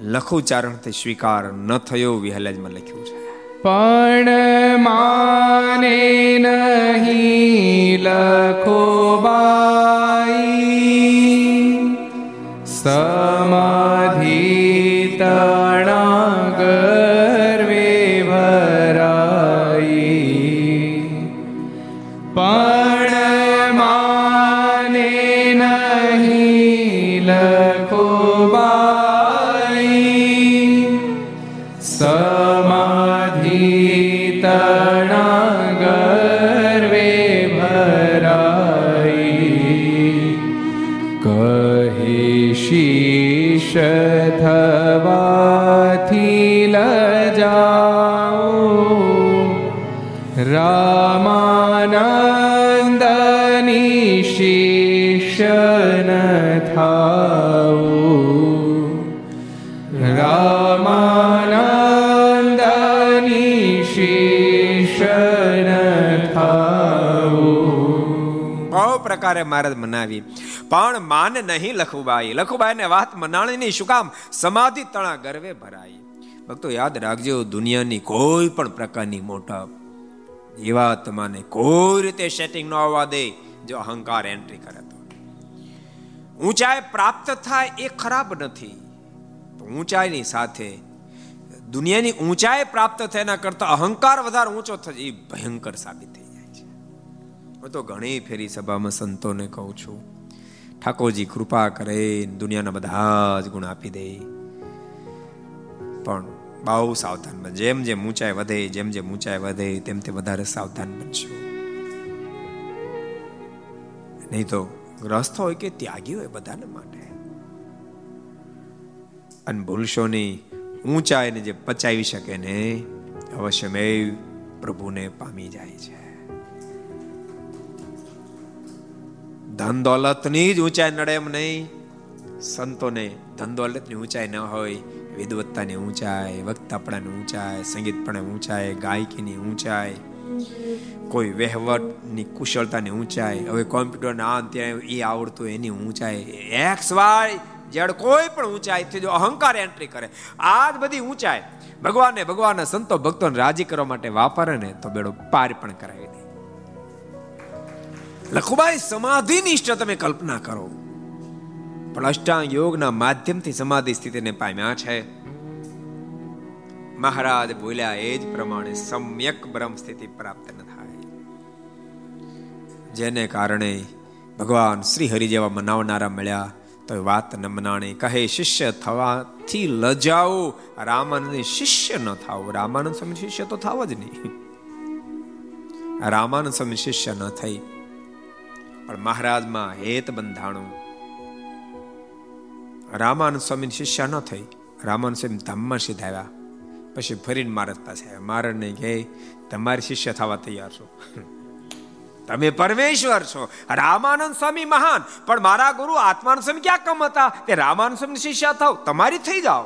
લખુચારણથી સ્વીકાર ન થયો વિહલજમાં લખ્યું છે. પણ માને નહીં લખો બાઈ પ્રકારે મહારાજ મનાવી. પણ માન નહીં લખુબાઈ. લખુબાઈને વાત મનાણી નહીં શું કામ? સમાધિ તણા ગર્વે ભરાઈ. ભક્તો, યાદ રાખજો, દુનિયાની કોઈ પણ પ્રકારની મોટા એવા તમાને કોઈ રીતે સેટિંગ ન આવવા દે, જો અહંકાર એન્ટ્રી કરે તો. ઊંચાઈ પ્રાપ્ત થાય એ ખરાબ નથી. ઊંચાઈની સાથે દુનિયાની ઊંચાઈ પ્રાપ્ત થાય એના કરતા અહંકાર વધારે ઊંચો થશે, એ ભયંકર સાબિત છે હું તો ઘણી ફેરી સભામાં સંતોને કહું છું. ઠાકોરજી કૃપા કરે, દુનિયાના બધા જ ગુણ આપી દે. પણ બહુ સાવધાન બન, જેમ જેમ ઊંચાઈ વધે, જેમ જેમ ઊંચાઈ વધે, તેમ તે વધારે સાવધાન બનશો. નહીં તો ગ્રસ્ત હોય કે ત્યાગી હોય બધાને માટે. અને ભૂલશો નહીં, ઊંચાઈને જે પચાવી શકે ને અવશ્યમેવ પ્રભુને પામી જાય છે. ધન દોલતની જ ઊંચાઈ નડે એમ નહીં. સંતોને ધન દોલતની ઊંચાઈ ન હોય, વિદવત્તાની ઊંચાઈ, વક્તાપણાની ઊંચાઈ, સંગીતપણાની ઊંચાઈ, ગાયકીની ઊંચાઈ, કોઈ વહેવટની કુશળતાની ઊંચાઈ, હવે કોમ્પ્યુટર આ ત્યાં એ આવડતું એની ઊંચાઈ. એક્સ વાય જેડ કોઈ પણ ઊંચાઈથી જો અહંકાર એન્ટ્રી કરે, આ જ બધી ઊંચાઈ. ભગવાનને ભગવાનના સંતો ભક્તોને રાજી કરવા માટે વાપરે ને તો બેડો પાર પણ કરાવી દે. લખુભાઈ સમાધિ નિષ્ઠ તમે કલ્પના કરો. પણ અષ્ટાંગ યોગના માધ્યમથી સમાધિ સ્થિતિને પામ્યા છે. મહારાજ બોલ્યા, એ જ પ્રમાણે સમ્યક બ્રહ્મ સ્થિતિ પ્રાપ્ત ન થાય. જેને કારણે ભગવાન શ્રી હરિ જેવા મનાવનારા મળ્યા, તો વાત ન મનાણી કહે, શિષ્ય થવાથી લજાઓ રામાનંદ શિષ્ય ન થાવ રામાનંદ સ્વામી શિષ્ય તો થાવ જ નહીં. રામાનંદ સ્વામી શિષ્ય ન થઈ. પણ મહારાજમાં હેત બંધાણું. રામાનંદ સ્વામી શિષ્ય ન થઈ. રામાનંદ સ્વામી ધામમાં સીધાવ્યા પછી ફરીને મારત પાસે નહીં કહે, તમારી શિષ્ય થવા તૈયાર છો. તમે પરમેશ્વર છો. રામાનંદ સ્વામી મહાન. પણ મારા ગુરુ આત્માનંદ સ્વામી ક્યાં કમ હતા? તે રામાનંદ સ્વામી શિષ્ય થાવ. તમારી થઈ જાઓ.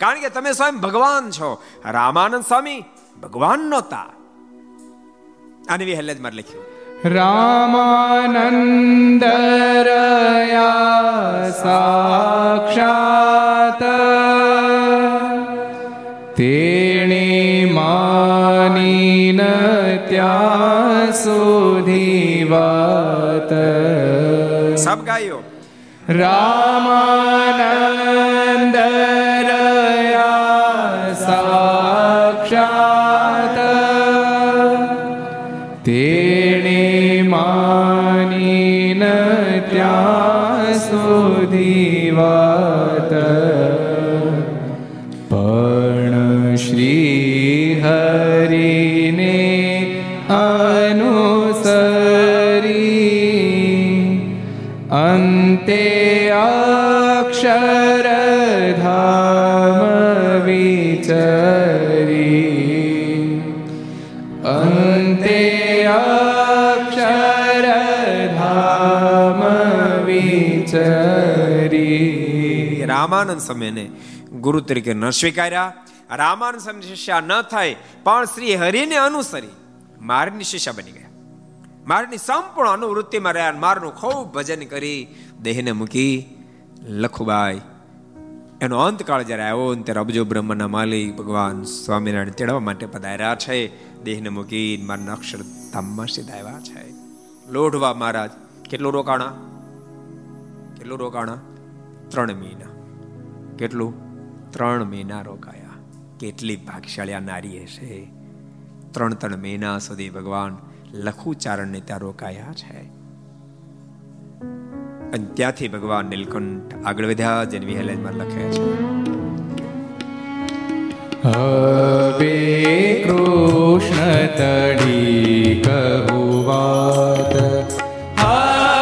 કારણ કે તમે સ્વયં ભગવાન છો. રામાનંદ સ્વામી ભગવાન નહોતા. આને વિહલ્લે જ મારે લખ્યું. રામાનંદરયા સાક્ષાત તેણે માની ન ત્યાં સુધી વાત રામાનંદ સમયને ગુરુ તરીકે ન સ્વીકાર્યા. રામાન શિષ્યા ન થાય, પણ શ્રી હરિને અનુસરી મારની શિષ્યા બની ગયા. મારની સંપૂર્ણ અનુવૃત્તિમાં રહ્યા મારનું ખૂબ ભજન કરી દેહને મૂકી લખુબાઈ. એનો અંતકાળ જ્યારે આવ્યો ત્યારે અબજો બ્રહ્મના માલિક ભગવાન સ્વામિનારાયણ તેડવા માટે પધાર્યા છે. દેહને મૂકી મારના અક્ષર ધામમાં સીધા આવ્યા છે. લોઢવા મહારાજ, કેટલું રોકાણા? કેટલું રોકાણા? ત્રણ મહિના. કેટલું? ત્રણ મહિના રોકાયા. કેટલી ભાગશાળી નારી હશે ત્રણ ત્રણ મહિના સુધી ભગવાન લખુચારણને ત્યાં રોકાયા છે. અને ત્યાંથી ભગવાન નીલકંઠ આગળ વધ્યા, જેને વિહલેજમાં લખે છે. હવે કૃષ્ણ તડી કહું પ્રભાસ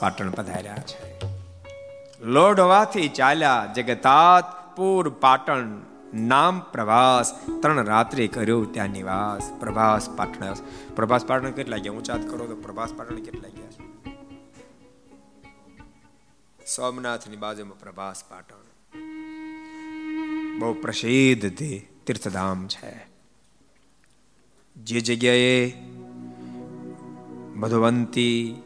પાટણ પધાર્યા છે. લોઢવાથી ચાલ્યા જગતાતપુર પાટણ નામ પ્રવાસ. ત્રણ રાત્રિ કર્યો ત્યાં નિવાસ. પ્રભાસ પાટણ. પ્રભાસ પાટણ કેટલા ગયા? ઊંચાત કરો તો પ્રભાસ પાટણ કેટલા ગયા છે? સોમનાથની બાજુમાં પ્રભાસ પાટણ. બહુ પ્રસિદ્ધ તીર્થધામ છે. જે જગ્યાએ મધુવંતી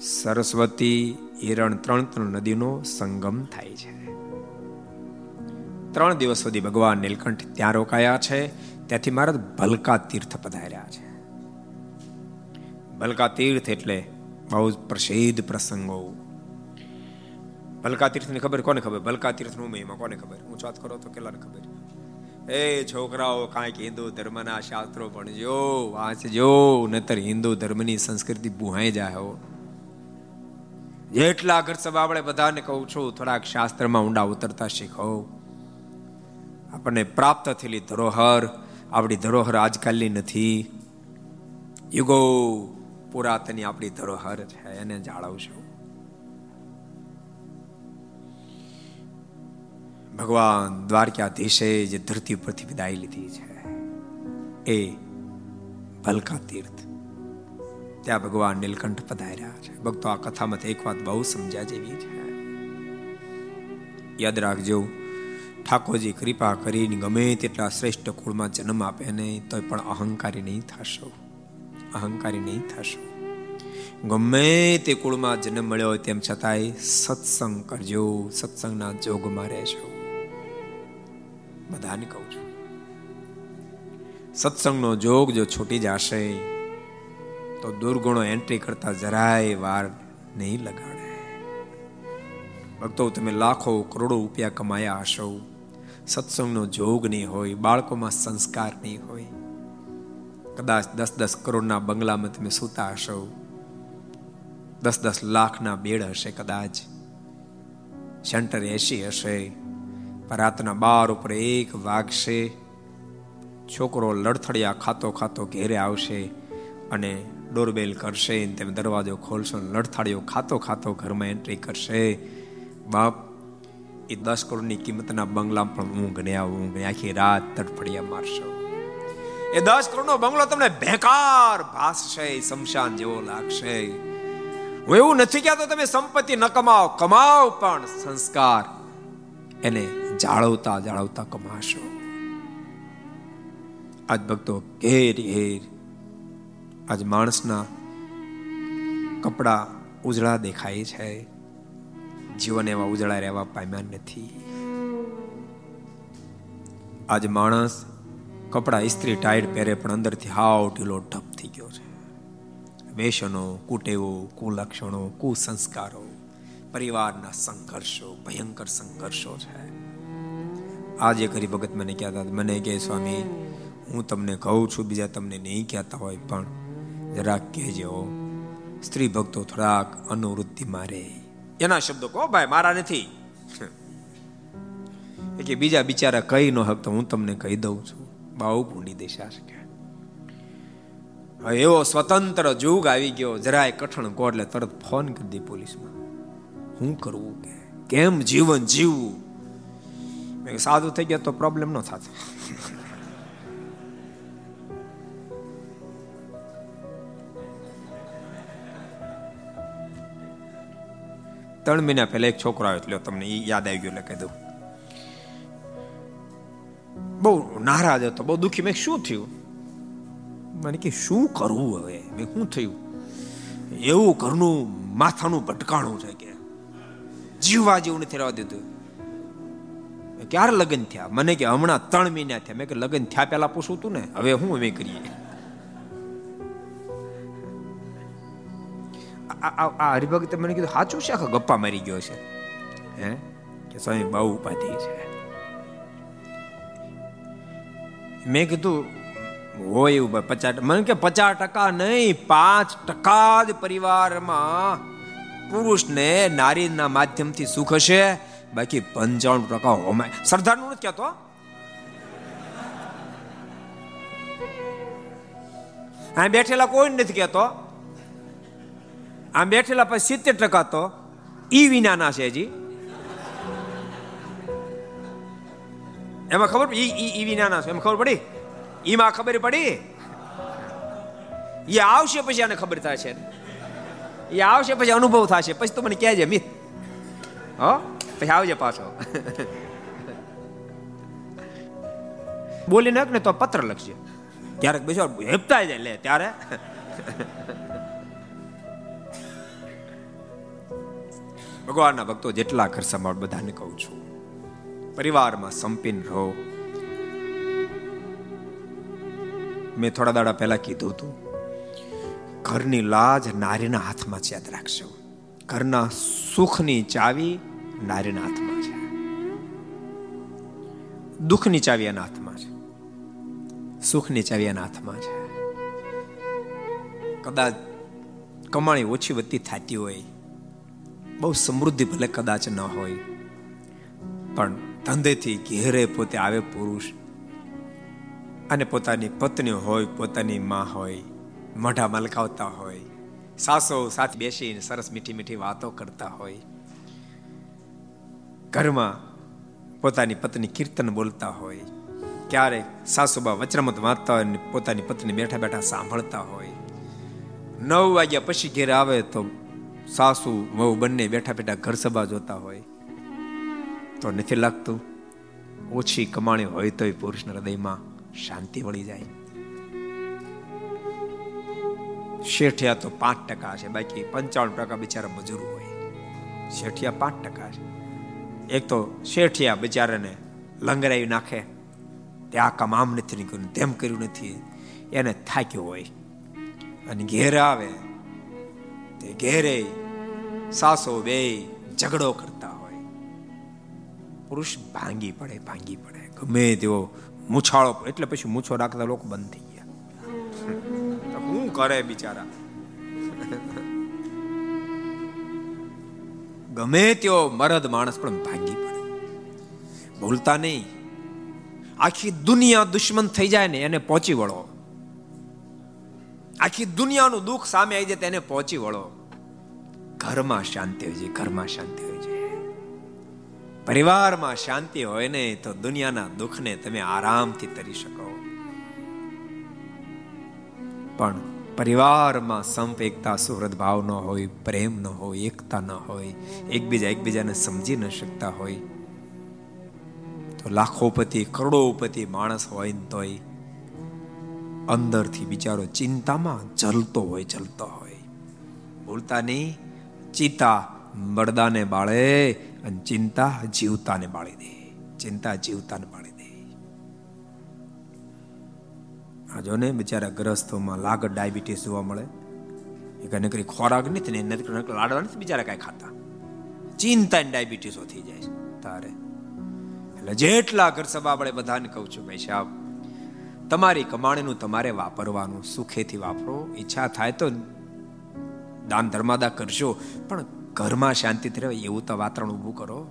સરસ્વતી હિરણ ત્રણ ત્રણ નદીનો સંગમ થાય છે. ત્રણ દિવસ સુધી ભગવાન નીલકંઠ ત્યાં રોકાયા છે. ત્યાંથી મહારાજ ભલકા તીર્થ પધાર્યા છે. ભલકા તીર્થ એટલે બહુ પ્રસિદ્ધ પ્રસંગો. ભલકા તીર્થની ખબર કોને ખબર? ભલકા તીર્થનું મહિમા કોને ખબર? હું વાત કરો તો કેટલાને ખબર? એ છોકરાઓ કાંઈક હિન્દુ ધર્મના શાસ્ત્રો ભણજો, વાંચજો, નતર હિન્દુ ધર્મની સંસ્કૃતિ બુહાઈ જાય હો. જેટલા ઘર સભા આપણે બધાને કહું છું, થોડાક શાસ્ત્રમાં ઊંડા ઉતરતા શીખો. આપણને પ્રાપ્ત થયેલી ધરોહર, આપણી ધરોહર આજકાલની નથી. યુગો પુરાતની આપણી ધરોહર છે, એને જાળવશું ભગવાન દ્વારકાધીશે જે ધરતી પરથી વિદાય લીધી છે, એ ભલકા તીર્થ ત્યાં ભગવાન નીલકંઠ પધાર્યા છે. ભક્તો આ કથામાં એક વાત બહુ સમજ્યા જેવી છે. યાદ રાખજો, ઠાકોરજી કૃપા કરીને ગમે તેટલા શ્રેષ્ઠ કુળમાં જન્મ આપે નહીં તો પણ અહંકારી નહીં થશો. અહંકારી નહીં થશો. ગમે તે કુળમાં જન્મ મળ્યો હોય તેમ છતાંય સત્સંગ કરજો. સત્સંગના જોગમાં રહેશો. બધાને કહું છું. સત્સંગનો જોગ જો છૂટી જશે તો દુર્ગુણો એન્ટ્રી કરતા જરાય વાર નહીં લગાડે. ભક્તો, તમે લાખો, કરોડો રૂપિયા કમાયા હશો. સત્સંગનો જોગ નહીં હોય, બાળકોમાં સંસ્કાર નહીં હોય. કદાચ દસ દસ કરોડના બંગલામાં તમે સૂતા હશો. દસ દસ લાખના બેડ હશે કદાચ. સેન્ટર એસી હશે રાતના બાર ઉપર એક વાગશે. છોકરો લડથડિયા ખાતો ખાતો ઘેરે આવશે અને ડોરબેલ કરશે તમે દરવાજો ખોલશો લડથાળીઓ ખાતો ખાતો ઘરમાં એન્ટ્રી કરશે. બાપ, એ દસ કરોડની કિંમતના બંગલા પણ ઊંઘ ને ઊંઘ આખી રાત તડફડિયા મારશો. એ દસ કરોડનો બંગલો તમને બેકાર ભાસશે શમશાન જેવો લાગશે. હું એવું નથી કહેતો તમે સંપત્તિ ન કમાઓ કમાઓ પણ સંસ્કાર એને જાળવતા જાળવતા કમાશો. આજ ભક્તો ઘેર ઘેર આજ માણસના કપડા ઉજળા દેખાય છે. જીવન એવા ઉજળા રહેવા પામ્યા નથી. આજ માણસ કપડા ઇસ્ત્રી ટાઈટ પહેરે પણ અંદરથી હાવ ઢીલો ઢપ થઈ ગયો છે. વેશનો, કુટેવો, કુલક્ષણો, કુસંસ્કારો, પરિવારના સંઘર્ષો, ભયંકર સંઘર્ષો છે. આજે કરી ભગત મને કહેતા મને કહે સ્વામી, હું તમને કહું છું, બીજા તમને નહીં કહેતા હોય, પણ જરાક કહેજો સ્ત્રી ભક્તો થોડાક અનુવૃત્તિ મારે. એના શબ્દો કહો ભાઈ, મારા નથી. કે બીજા બિચારા કહી ન હક તો હું તમને કહી દઉં છું. બહુ ભૂંડી દેશા છે એવો સ્વતંત્ર જુગ આવી ગયો, જરાય કઠણ કો એટલે તરત ફોન કરી દે પોલીસમાં. હું કરવું કે? કેમ જીવન જીવવું? સાદું થઈ ગયા તો પ્રોબ્લેમ ન થતો. ત્રણ મહિના પહેલા એક છોકરો આવ્યો એટલે તમને યાદ આવી ગયું એટલે કહી દઉં. બહુ નારાજ હતો, બહુ દુઃખી. મેં શું થયું? મને કે, શું કરવું હવે? મેં શું થયું? એવું ઘરનું માથાનું ભટકાણું છે કે, જીવવા જેવું નથી રહેવા દીધું. ક્યારે લગ્ન થયા? મને કે, હમણાં ત્રણ મહિના થયા. મેં કે લગ્ન થયા પહેલા પૂછું તું ને, હવે હું અમે કરીએ? આ હરિભગત મને કીધું સાચું છે આખા ગપ્પા મારી ગયો છે. હે? કે સ્વામી, બહુ ઉપાધિ છે. મેં કીધું, હોય એવું પચાસ મને કે, પચાસ ટકા નહીં, પાંચ ટકા જ પરિવારમાં પુરુષને નારીના માધ્યમથી સુખ હશે, બાકી પંચાણું ટકા હોમાય સરદારનું નથી કહેતો, હા. બેઠેલા કોઈ નથી કહેતો. આમ બેઠેલા પછી સિત્તેર ટકા તો ઈ વિનાના છે હજી. એમાં ખબર ઈ ઈ વિનાના છે. એમાં ખબર પડી? ઈમાં ખબર પડી? એ આવશે પછી આને ખબર થશે. એ આવશે પછી અનુભવ થશે. પછી તો મને કહેજે મિત હો? પછી આવજે પાછો. બોલી નાખ ને તો પત્ર લખજે. ક્યારેક બેસો હેપતા જાય, લે, ત્યારે. ભગવાનના ભક્તો જેટલા ઘર સંભાળ બધાને કહું છું. પરિવારમાં સંપીન રહો. મેં થોડા દાડા પહેલા કીધું હતું, ઘરની લાજ નારીના હાથમાં છે યાદ રાખશો ઘરના સુખની ચાવી નારીના હાથમાં છે. દુઃખની ચાવી એના હાથમાં છે. સુખની ચાવી એના હાથમાં છે. કદાચ કમાણી ઓછી વધતી થતી હોય બહુ સમૃદ્ધિ ભલે કદાચ ન હોય. પણ ધંધેથી ઘેરે પોતે આવે પુરુષ અને પોતાની પત્ની હોય, પોતાની માં હોય, મોઢા મલકાવતા હોય, સાસો સાથે બેસીને સરસ મીઠી મીઠી વાતો કરતા હોય, ઘરમાં પોતાની પત્ની કીર્તન બોલતા હોય, ક્યારેક સાસુબા વચરમત વાંચતા હોય પોતાની પત્ની બેઠા બેઠા સાંભળતા હોય. નવ વાગ્યા પછી ઘેર આવે તો સાસુ, વહુ બંને બેઠા બેઠા ઘર સભા જોતા હોય. તો નથી લાગતું? ઓછી કમાણી હોય તોય પુરુષના હૃદયમાં શાંતિ વળી જાય. શેઠિયા તો પાંચ ટકા છે, બાકી પંચાવન ટકા બિચારા મજૂર હોય. શેઠિયા પાંચ ટકા છે. એક તો શેઠિયા બિચારાને લંગરાવી નાખે. તે આ કામ આમ નથી નીકળ્યું, તેમ કર્યું નથી. એને થાક્યો હોય. અને ઘેર આવે. તે ઘેરે સાસો બે ઝઘડો કરતા હોય. પુરુષ ભાંગી પડે ભાંગી પડે. ગમે તેવો મૂછાળો એટલે પછી મૂછો રાખતા લોકો બંધ થઈ ગયા. હું કરે બિચારા? ગમે તેવો મરદ માણસ પણ ભાંગી પડે. ભૂલતા નહીં. આખી દુનિયા દુશ્મન થઈ જાય ને એને પહોંચી વળો. આખી દુનિયાનું દુઃખ સામે આવી જાય તેને પહોંચી વળો. ઘરમાં શાંતિ હોય છે, ઘરમાં શાંતિ હોય છે. પરિવારમાં શાંતિ હોય ને તો દુનિયાના દુઃખને તમે આરામથી તરી શકો. પણ પરિવારમાં સંપ એકતા સુહૃદ ભાવ ન હોય, પ્રેમ ન હોય, એકતા ન હોય, એકબીજા એકબીજાને સમજી ન શકતા હોય, તો લાખોપતિ, કરોડોપતિ માણસ હોય ને તોય અંદરથી બિચારો ચિંતામાં જલતો હોય જલતો હોય. બોલતા નહીં. ચિંતા મરદાને બાળે અને ચિંતા જીવતાને બાળી દે. ચિંતા જીવતાને બાળી દે. આ જો ને બિચારા ગ્રસ્તોમાં લાગ ડાયાબિટીસ જોવા મળે. એક નકરી ખોરાક નથી ને નકરી લાડવા નથી બિચારા કાંઈ ખાતા. ચિંતા ડાયાબિટીસો થઈ જાય છે. તારે. એટલે જેટલા ઘર સભા આપણે બધાને કહું છું, ભાઈ સાહેબ, તમારી કમાણીનું તમારે વાપરવાનું, સુખેથી વાપરો. ઈચ્છા થાય તો દાન ધર્માદા કરશો. પણ ઘરમાં શાંતિથી રહે, એવું તો વાતાવરણ ઊભું કરો.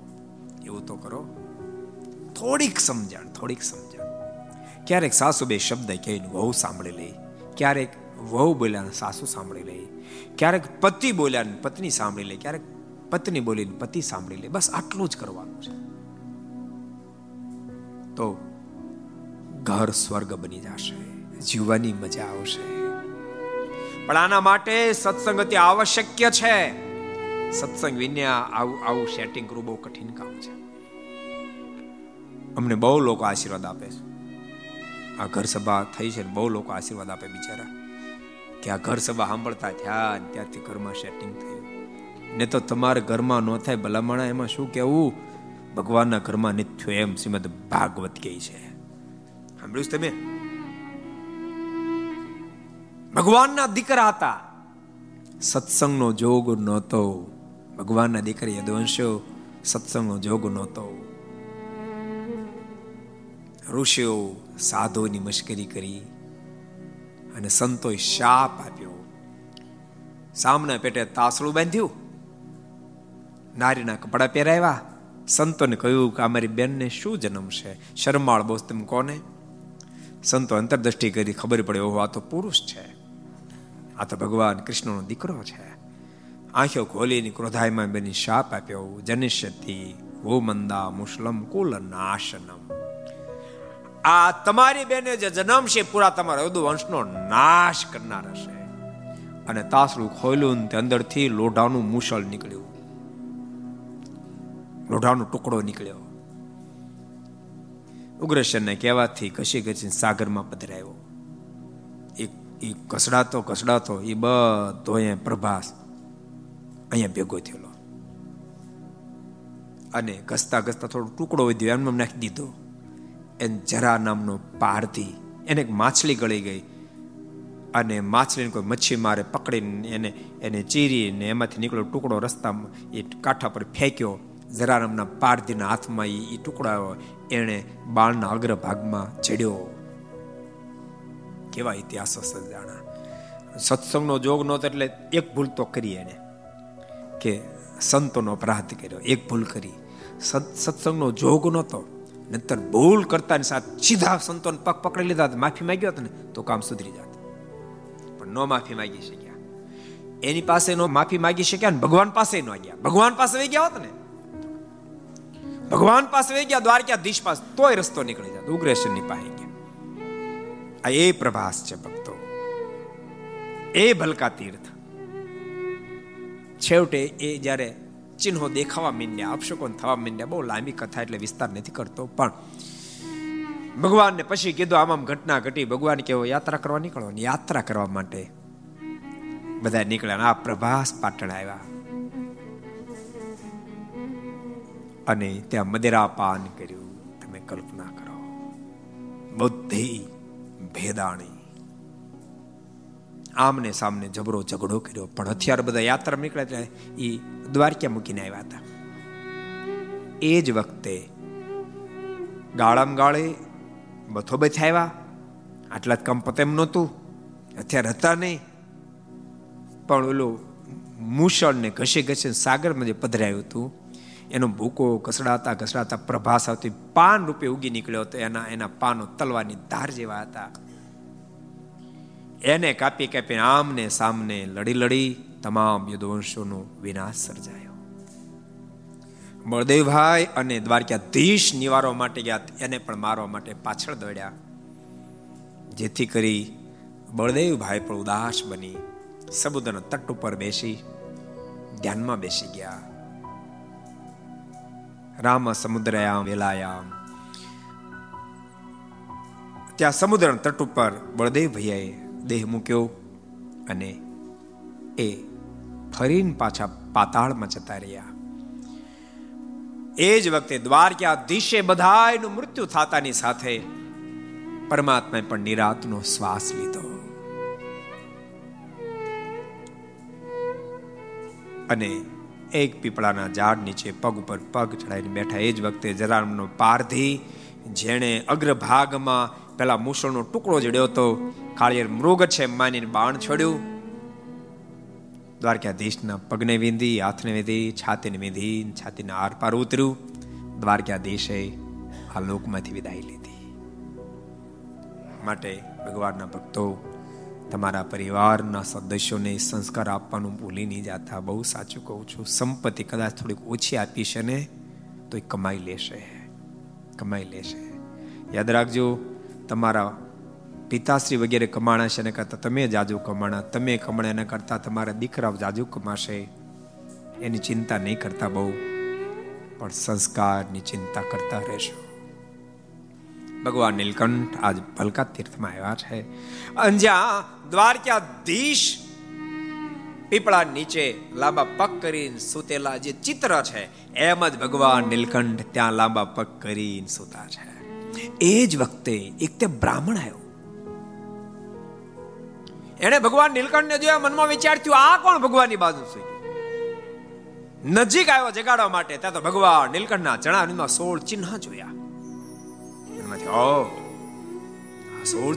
એવું તો કરો. થોડીક સમજણ થોડીક સમજણ. ક્યારેક સાસુ બે શબ્દ કહીને વહુ સાંભળી લે. ક્યારેક વહુ બોલ્યા સાસુ સાંભળી લે. ક્યારેક પતિ બોલ્યા પત્ની સાંભળી લે. ક્યારેક પત્ની બોલીને પતિ સાંભળી લે. બસ આટલું જ કરવાનું છે. તો ઘર સ્વર્ગ બની જશે. જીવવાની મજા આવશે. પણ આના માટે સત્સંગ અતિ આવશ્યક છે. સત્સંગ વિના આવું આવું સેટિંગ કરવું બહુ કઠિન કામ છે. અમને બહુ લોકો આશીર્વાદ આપે છે. આ ઘર સભા થઈ છે બહુ લોકો આશીર્વાદ આપે બિચારા. કે આ ઘર સભા સાંભળતા થયા ત્યાંથી ઘરમાં સેટિંગ થયું. ને તો તમારા ઘરમાં ન થાય ભલામણા, એમાં શું કેવું ભગવાનના ઘરમાં નિત્યો એમ શ્રીમદ ભાગવત કહે છે. સાંભળ્યું તમે? ભગવાનના દીકરા હતા. સત્સંગનો જોગ નહોતો. ભગવાનના દીકરા યદવંશો સત્સંગનો જોગ નહોતો. ઋષિઓ સાધુની મશ્કરી કરી અને સંતોએ શાપ આપ્યો. સામના પેટે તાસળું બાંધ્યું. નારીના કપડા પહેરાવ્યા. સંતોને કહ્યું કે અમારી બેનને શું જન્મ છે? શરમાળ બોસ તમે કોને? સંતો અંતરદ્રષ્ટિ કરી ખબર પડે, ઓહો, આ તો પુરુષ છે. આ તો ભગવાન કૃષ્ણનો દીકરો છે. આંખો ખોલીને ક્રોધાયમાં બેની શાપ આપ્યો. જનિષ્યતિ વો મંદા મુસ્લમ કુલ નાશનમ આ તમારી બેને જે જન્મ છે પૂરા તમારા યદુ વંશનો નાશ કરનાર હશે અને તાસરું ખોલ્યું તે અંદરથી લોઢાનું મુસળ નીકળ્યું. લોઢાનો ટુકડો નીકળ્યો. ઉગ્રસેનને કહેવાથી ઘસી ઘસી સાગરમાં પધરાયો. એ કસડાતો કસડાતો એ બધો અહીંયા પ્રભાસ અહીંયા ભેગો થયેલો. અને ઘસતા ઘસતા થોડો ટુકડો વધ્યો એમને નાખી દીધો. એને જરા નામનો પારથી એને એક માછલી ગળી ગઈ. અને માછલીને કોઈ મચ્છી મારે પકડીને એને એને ચીરીને એમાંથી નીકળ્યો ટુકડો રસ્તામાં, એ કાંઠા પર ફેંક્યો. જરા નામના પારધીના હાથમાં એ ટુકડા એણે બાળના અગ્રભાગમાં ચડ્યો. કેવા ઇતિહાસો સજાણા સત્સંગનો જોગ નહોતો એટલે એક ભૂલ તો કરી એને કે સંતોનો અપરાધ કર્યો, એક ભૂલ કરી. સત્સંગનો જોગ નહોતો નતર ભૂલ કરતાની સાથે સીધા સંતોને પગ પકડી લીધા માફી માંગ્યો હતો ને, તો કામ સુધરી જાત. પણ નો માફી માંગી શક્યા. એની પાસે નો માફી માંગી શક્યા ને ભગવાન પાસે ન ગયા. ભગવાન પાસે ગયા હોત ને, ભગવાન પાસે ગયા, દ્વારકાધીશ પાસે તોય રસ્તો નીકળી જતો ઉગ્રેશનની પાસે આ એ પ્રભાસ છે ભક્તો એ ભલકા તીર્થ છેવટે એ જ્યારે ચિહ્નો દેખાવા મીંડ્યા અપશકોન થવા મીંડ્યા બહુ લાંબી કથા એટલે વિસ્તાર નથી કરતો પણ ભગવાનને પછી કીધું આમ આમ ઘટના ઘટી ભગવાન કેવો યાત્રા કરવા નીકળો યાત્રા કરવા માટે બધા નીકળ્યા આ પ્રભાસ પાટણ આવ્યા અને ત્યાં મદિરા પાન કર્યું તમે કલ્પના કરો બુદ્ધિ ભેદાણી. આમને સામને જબરો ઝઘડો કર્યો. પણ હથિયાર બધા યાત્રા નીકળ્યા એ દ્વારકા મૂકીને આવ્યા હતા. એ જ વખતે ગાળામ ગાળે બથો બથ આવ્યા. આટલા કામ એમ નહોતું. હથિયાર હતા નહીં. પણ ઓલું મૂષણ ને ઘસે ઘસે સાગરમાં જે પધરાયું હતું. એનો ભૂકો ઘસડાતા ઘસડાતા પ્રભાસ આવતી પાન રૂપે ઉગી નીકળ્યો હતો. એના એના પાનો તલવાની ધાર જેવા હતા. એને કાપી કાપી આમને સામને લડી લડી તમામ યુદ્ધવંશોનો વિનાશ સર્જાયો. બળદેવભાઈ અને દ્વારકાધીશ નિવારવા માટે ગયા એને પણ મારવા માટે પાછળ દોડ્યા. જેથી કરી બળદેવભાઈ પણ ઉદાસ બની. સમુદ્રના તટ ઉપર બેસી, ધ્યાનમાં બેસી ગયા. રામ સમુદ્રયામ વેલાયામ. ત્યાં સમુદ્ર તટ ઉપર બળદેવ દેહ મૂક્યો અને એ ફરીને પાછા પાતાળમાં જતા રહ્યા. એ જ વખતે દ્વારકાધીશે બધાયનું મૃત્યુ થતાની સાથે પરમાત્માએ પણ નિરાતનો શ્વાસ લીધો. અને એક પીપળાના ઝાડ નીચે પગ ઉપર પગ ચડાવીને બેઠા. એ જ વખતે જરામનો પારધી, જેણે અગ્રભાગમાં પેલા મૂસળનો ટુકડો જડ્યો હતો, કાળિયર મૃગ છે માનીને બાણ છોડ્યું. દ્વારકાધીશના પગને વિંધી, હાથને વિંધી, છાતીને વિંધી, છાતીના આરપાર ઉતર્યું. દ્વારકાધીશે આ લોકમાંથી વિદાય લીધી. માટે ભગવાનના ભક્તો તમારા પરિવારના સદસ્યોને સંસ્કાર આપવાનું ભૂલી નહીં જતા. બહુ સાચું કહું છું. સંપત્તિ કદાચ થોડીક ઓછી આપી છે ને, તો એ કમાઈ લેશે. કમાઈ લેશે. યાદ રાખજો, તમારા પિતાશ્રી વગેરે કમાણા છે એના કરતાં તમે જાજુ કમાણા. તમે કમાણા એના કરતાં તમારા દીકરા જાજુ કમાશે. એની ચિંતા નહીં કરતા બહુ. પણ સંસ્કારની ચિંતા કરતા રહેશો. ભગવાન નીલકંઠ આજ ભલકા તીર્થમાં આવ્યા છે. અંજ્યા, દ્વારકાધીશ, પીપળા નીચે લાંબા પગ કરીને સૂતેલા જે ચિત્ર છે, એમ જ ભગવાન નીલકંઠ ત્યાં લાંબા પગ કરીને સૂતા છે. એ જ વખતે એક તે બ્રાહ્મણ આવ્યો. એને ભગવાન નીલકંઠને જોયા, મનમાં વિચાર થયો, આ કોણ ભગવાનની બાજુ છે? નજીક આવ્યો જગાડવા માટે, ત્યાં તો ભગવાન નીલકંઠના ચણામાં સોળ ચિહ્ન જોયા. એમાંથી ઓ આ સોળ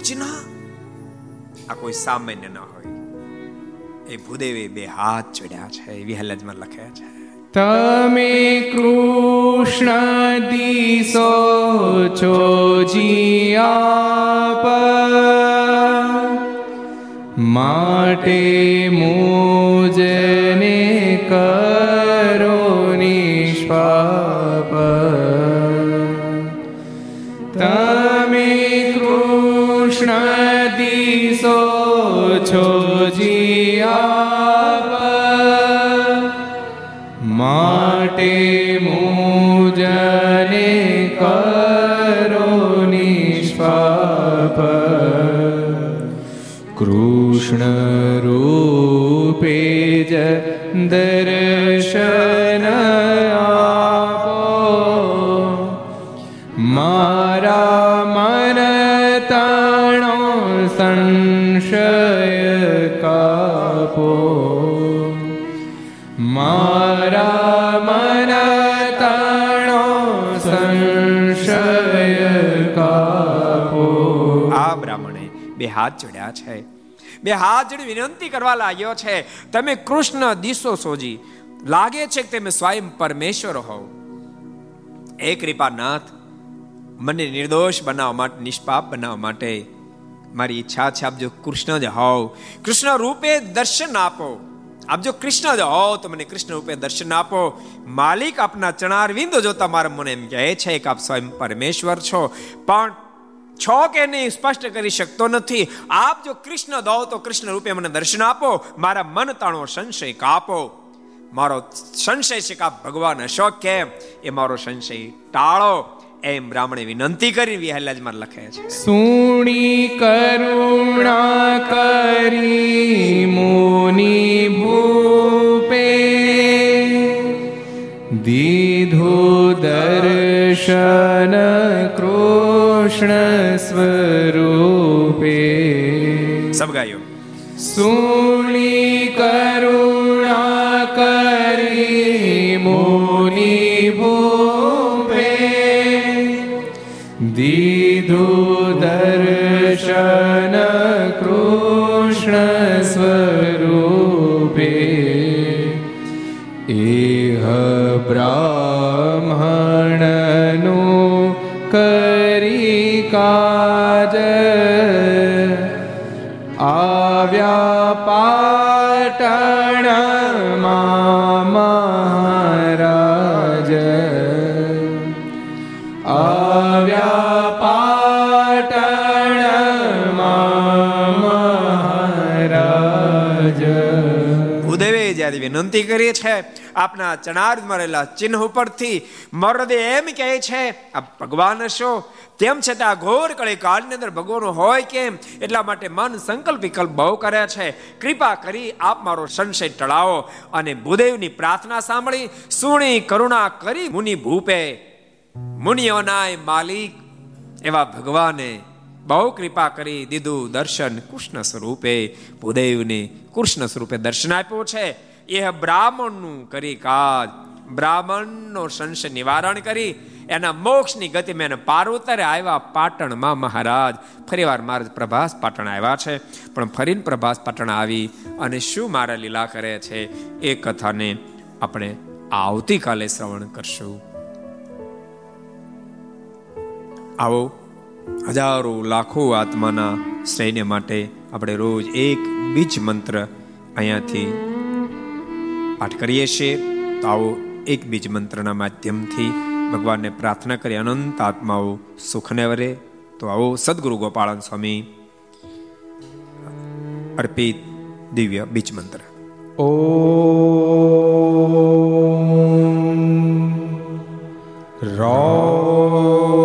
આ કોઈ સામાન્ય ન હોય. એ ભૂદેવે બે હાથ ચડ્યા છે એવી હાલતમાં લખે છે. તમે કૃષ્ણ દીસો છો જીયાપ. માટે મુજને કરો નિષ્પાપ. હાથ જોડ્યા છે. બે હાથ જોડી વિનંતી કરવા લાગ્યો છે, તમે કૃષ્ણ દિશો સોજી લાગે છે કે તમે સ્વયં પરમેશ્વર હોવ એ કૃપાનાથ મને નિર્દોષ બનાવવા માટે, નિષ્પાપ બનાવવા માટે. મારી ઈચ્છા છે, આપ જો કૃષ્ણ જ હોવ. કૃષ્ણ રૂપે દર્શન આપો. આપ જો કૃષ્ણ જ હોવ, તો મને કૃષ્ણ રૂપે દર્શન આપો. માલિક આપના ચણાર વિંદો જોતા મારા મને એમ કહે છે કે આપ સ્વયં પરમેશ્વર છો. પણ છો કે નહીં સ્પષ્ટ કરી શકતો નથી. આપ જો કૃષ્ણ દો તો કૃષ્ણ રૂપે મને દર્શન આપો, મારા મન તાણો સંશય કાપો. મારો સંશય છે કે આપ ભગવાન હશો કેમ? એ મારો સંશય ટાળો. એમ બ્રાહ્મણે વિનંતી કરી વિહલાજમાં લખે છે. સુણી કરુણા કરી મુનિ ભૂપે, દીધો દર્શન કૃષ્ણ સ્વરૂપે સબ ગાયો સુણી વિનંતી કરી છે, આપના ચણાર્જમાં રહેલા ચિહ્ન ઉપરથી મરદે એમ કહે છે આ ભગવાન હશો. તેમ છતાં ઘોર કળી કાળની અંદર ભગવાન હોય કેમ? એટલા માટે મન સંકલ્પ વિકલ્પ બહુ કર્યા છે. કૃપા કરી આપ મારો સંશય ટળાવો અને ભૂદેવની પ્રાર્થના સાંભળી, સુણી, કરુણા કરી મુનિ ભૂપે મુનિઓનાય માલિક. એવા ભગવાને બહુ કૃપા કરી દીધું દર્શન કૃષ્ણ સ્વરૂપે, ભૂદેવને કૃષ્ણ સ્વરૂપે દર્શન આપ્યું છે. એ બ્રાહ્મણનું કરી કાજ બ્રાહ્મણનો સંશય નિવારણ કરી, એના મોક્ષની ગતિ મેં પાર્વતરે આવ્યા પાટણમાં મહારાજ. ફરીવાર મહારાજ પ્રભાસ પાટણ આવ્યા છે. પણ ફરીને પ્રભાસ પાટણ આવી અને શું મારા લીલા કરે છે એ કથાને આપણે આવતીકાલે શ્રવણ કરશું. આવો, હજારો લાખો આત્માના સૈન્ય માટે આપણે રોજ એક બીજ મંત્ર અહીંયાથી પાઠ કરીએ છીએ તો આવો એક બીજ મંત્રના માધ્યમથી ભગવાનને પ્રાર્થના કરી અનંત આત્માઓ સુખને વરે. તો આવો સદગુરુ ગોપાળન સ્વામી અર્પિત દિવ્ય બીજ મંત્ર. ઓ રો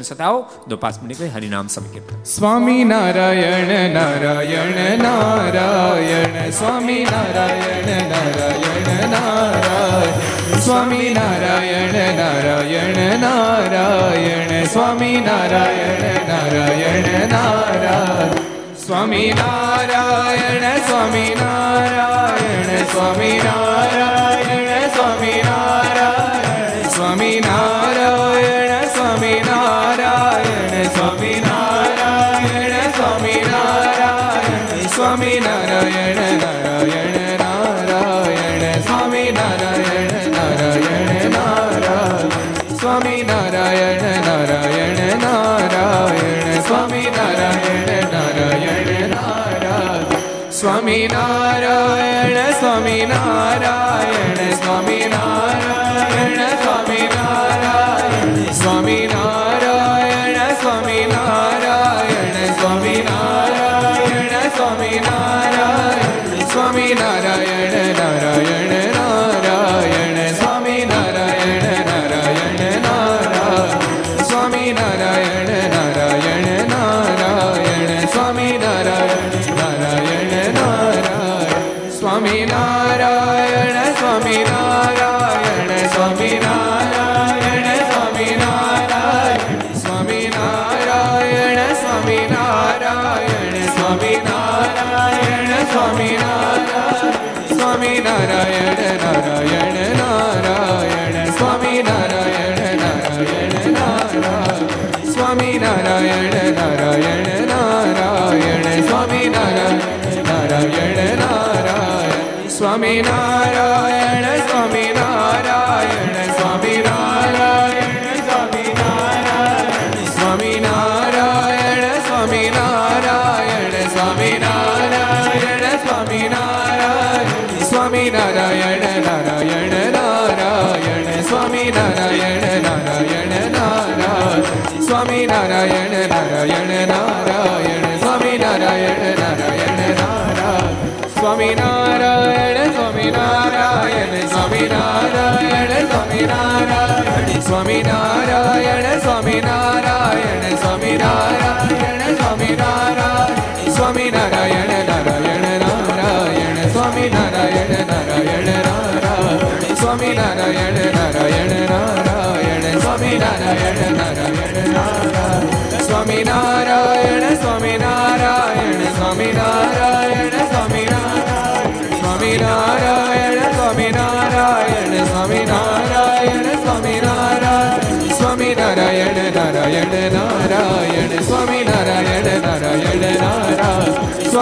कीर्तन सताओ दो पाँच मिनट के हरिनाम संकीर्तन स्वामी नारायण नारायण नारायण, स्वामी नारायण नारायण नारायण, स्वामी नारायण नारायण नारायण, स्वामी नारायण नारायण नारायण, स्वामी नारायण स्वामी नारायण स्वामी नारायण स्वामी नारायण स्वामी नारायण।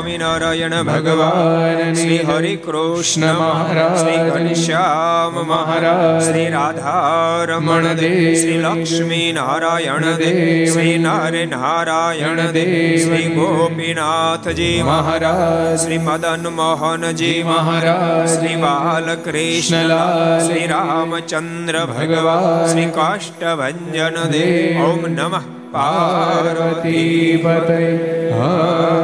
સ્વામિનારાયણ ભગવાન શ્રી હરિ કૃષ્ણ મહારાજ શ્રી ઘનશ્યામ મહારાજ શ્રી રાધારમણ દેવ શ્રી લક્ષ્મી નારાયણ દેવ શ્રી નારે નારાયણ દેવ શ્રી ગોપીનાથજી મહારાજ શ્રી મદન મોહનજી મહારાજ શ્રી બાલકૃષ્ણલાલ શ્રી રામચંદ્ર ભગવાન શ્રી કાષ્ટભંજન દેવ ઓમ નમઃ પાર્વતી પતય. હર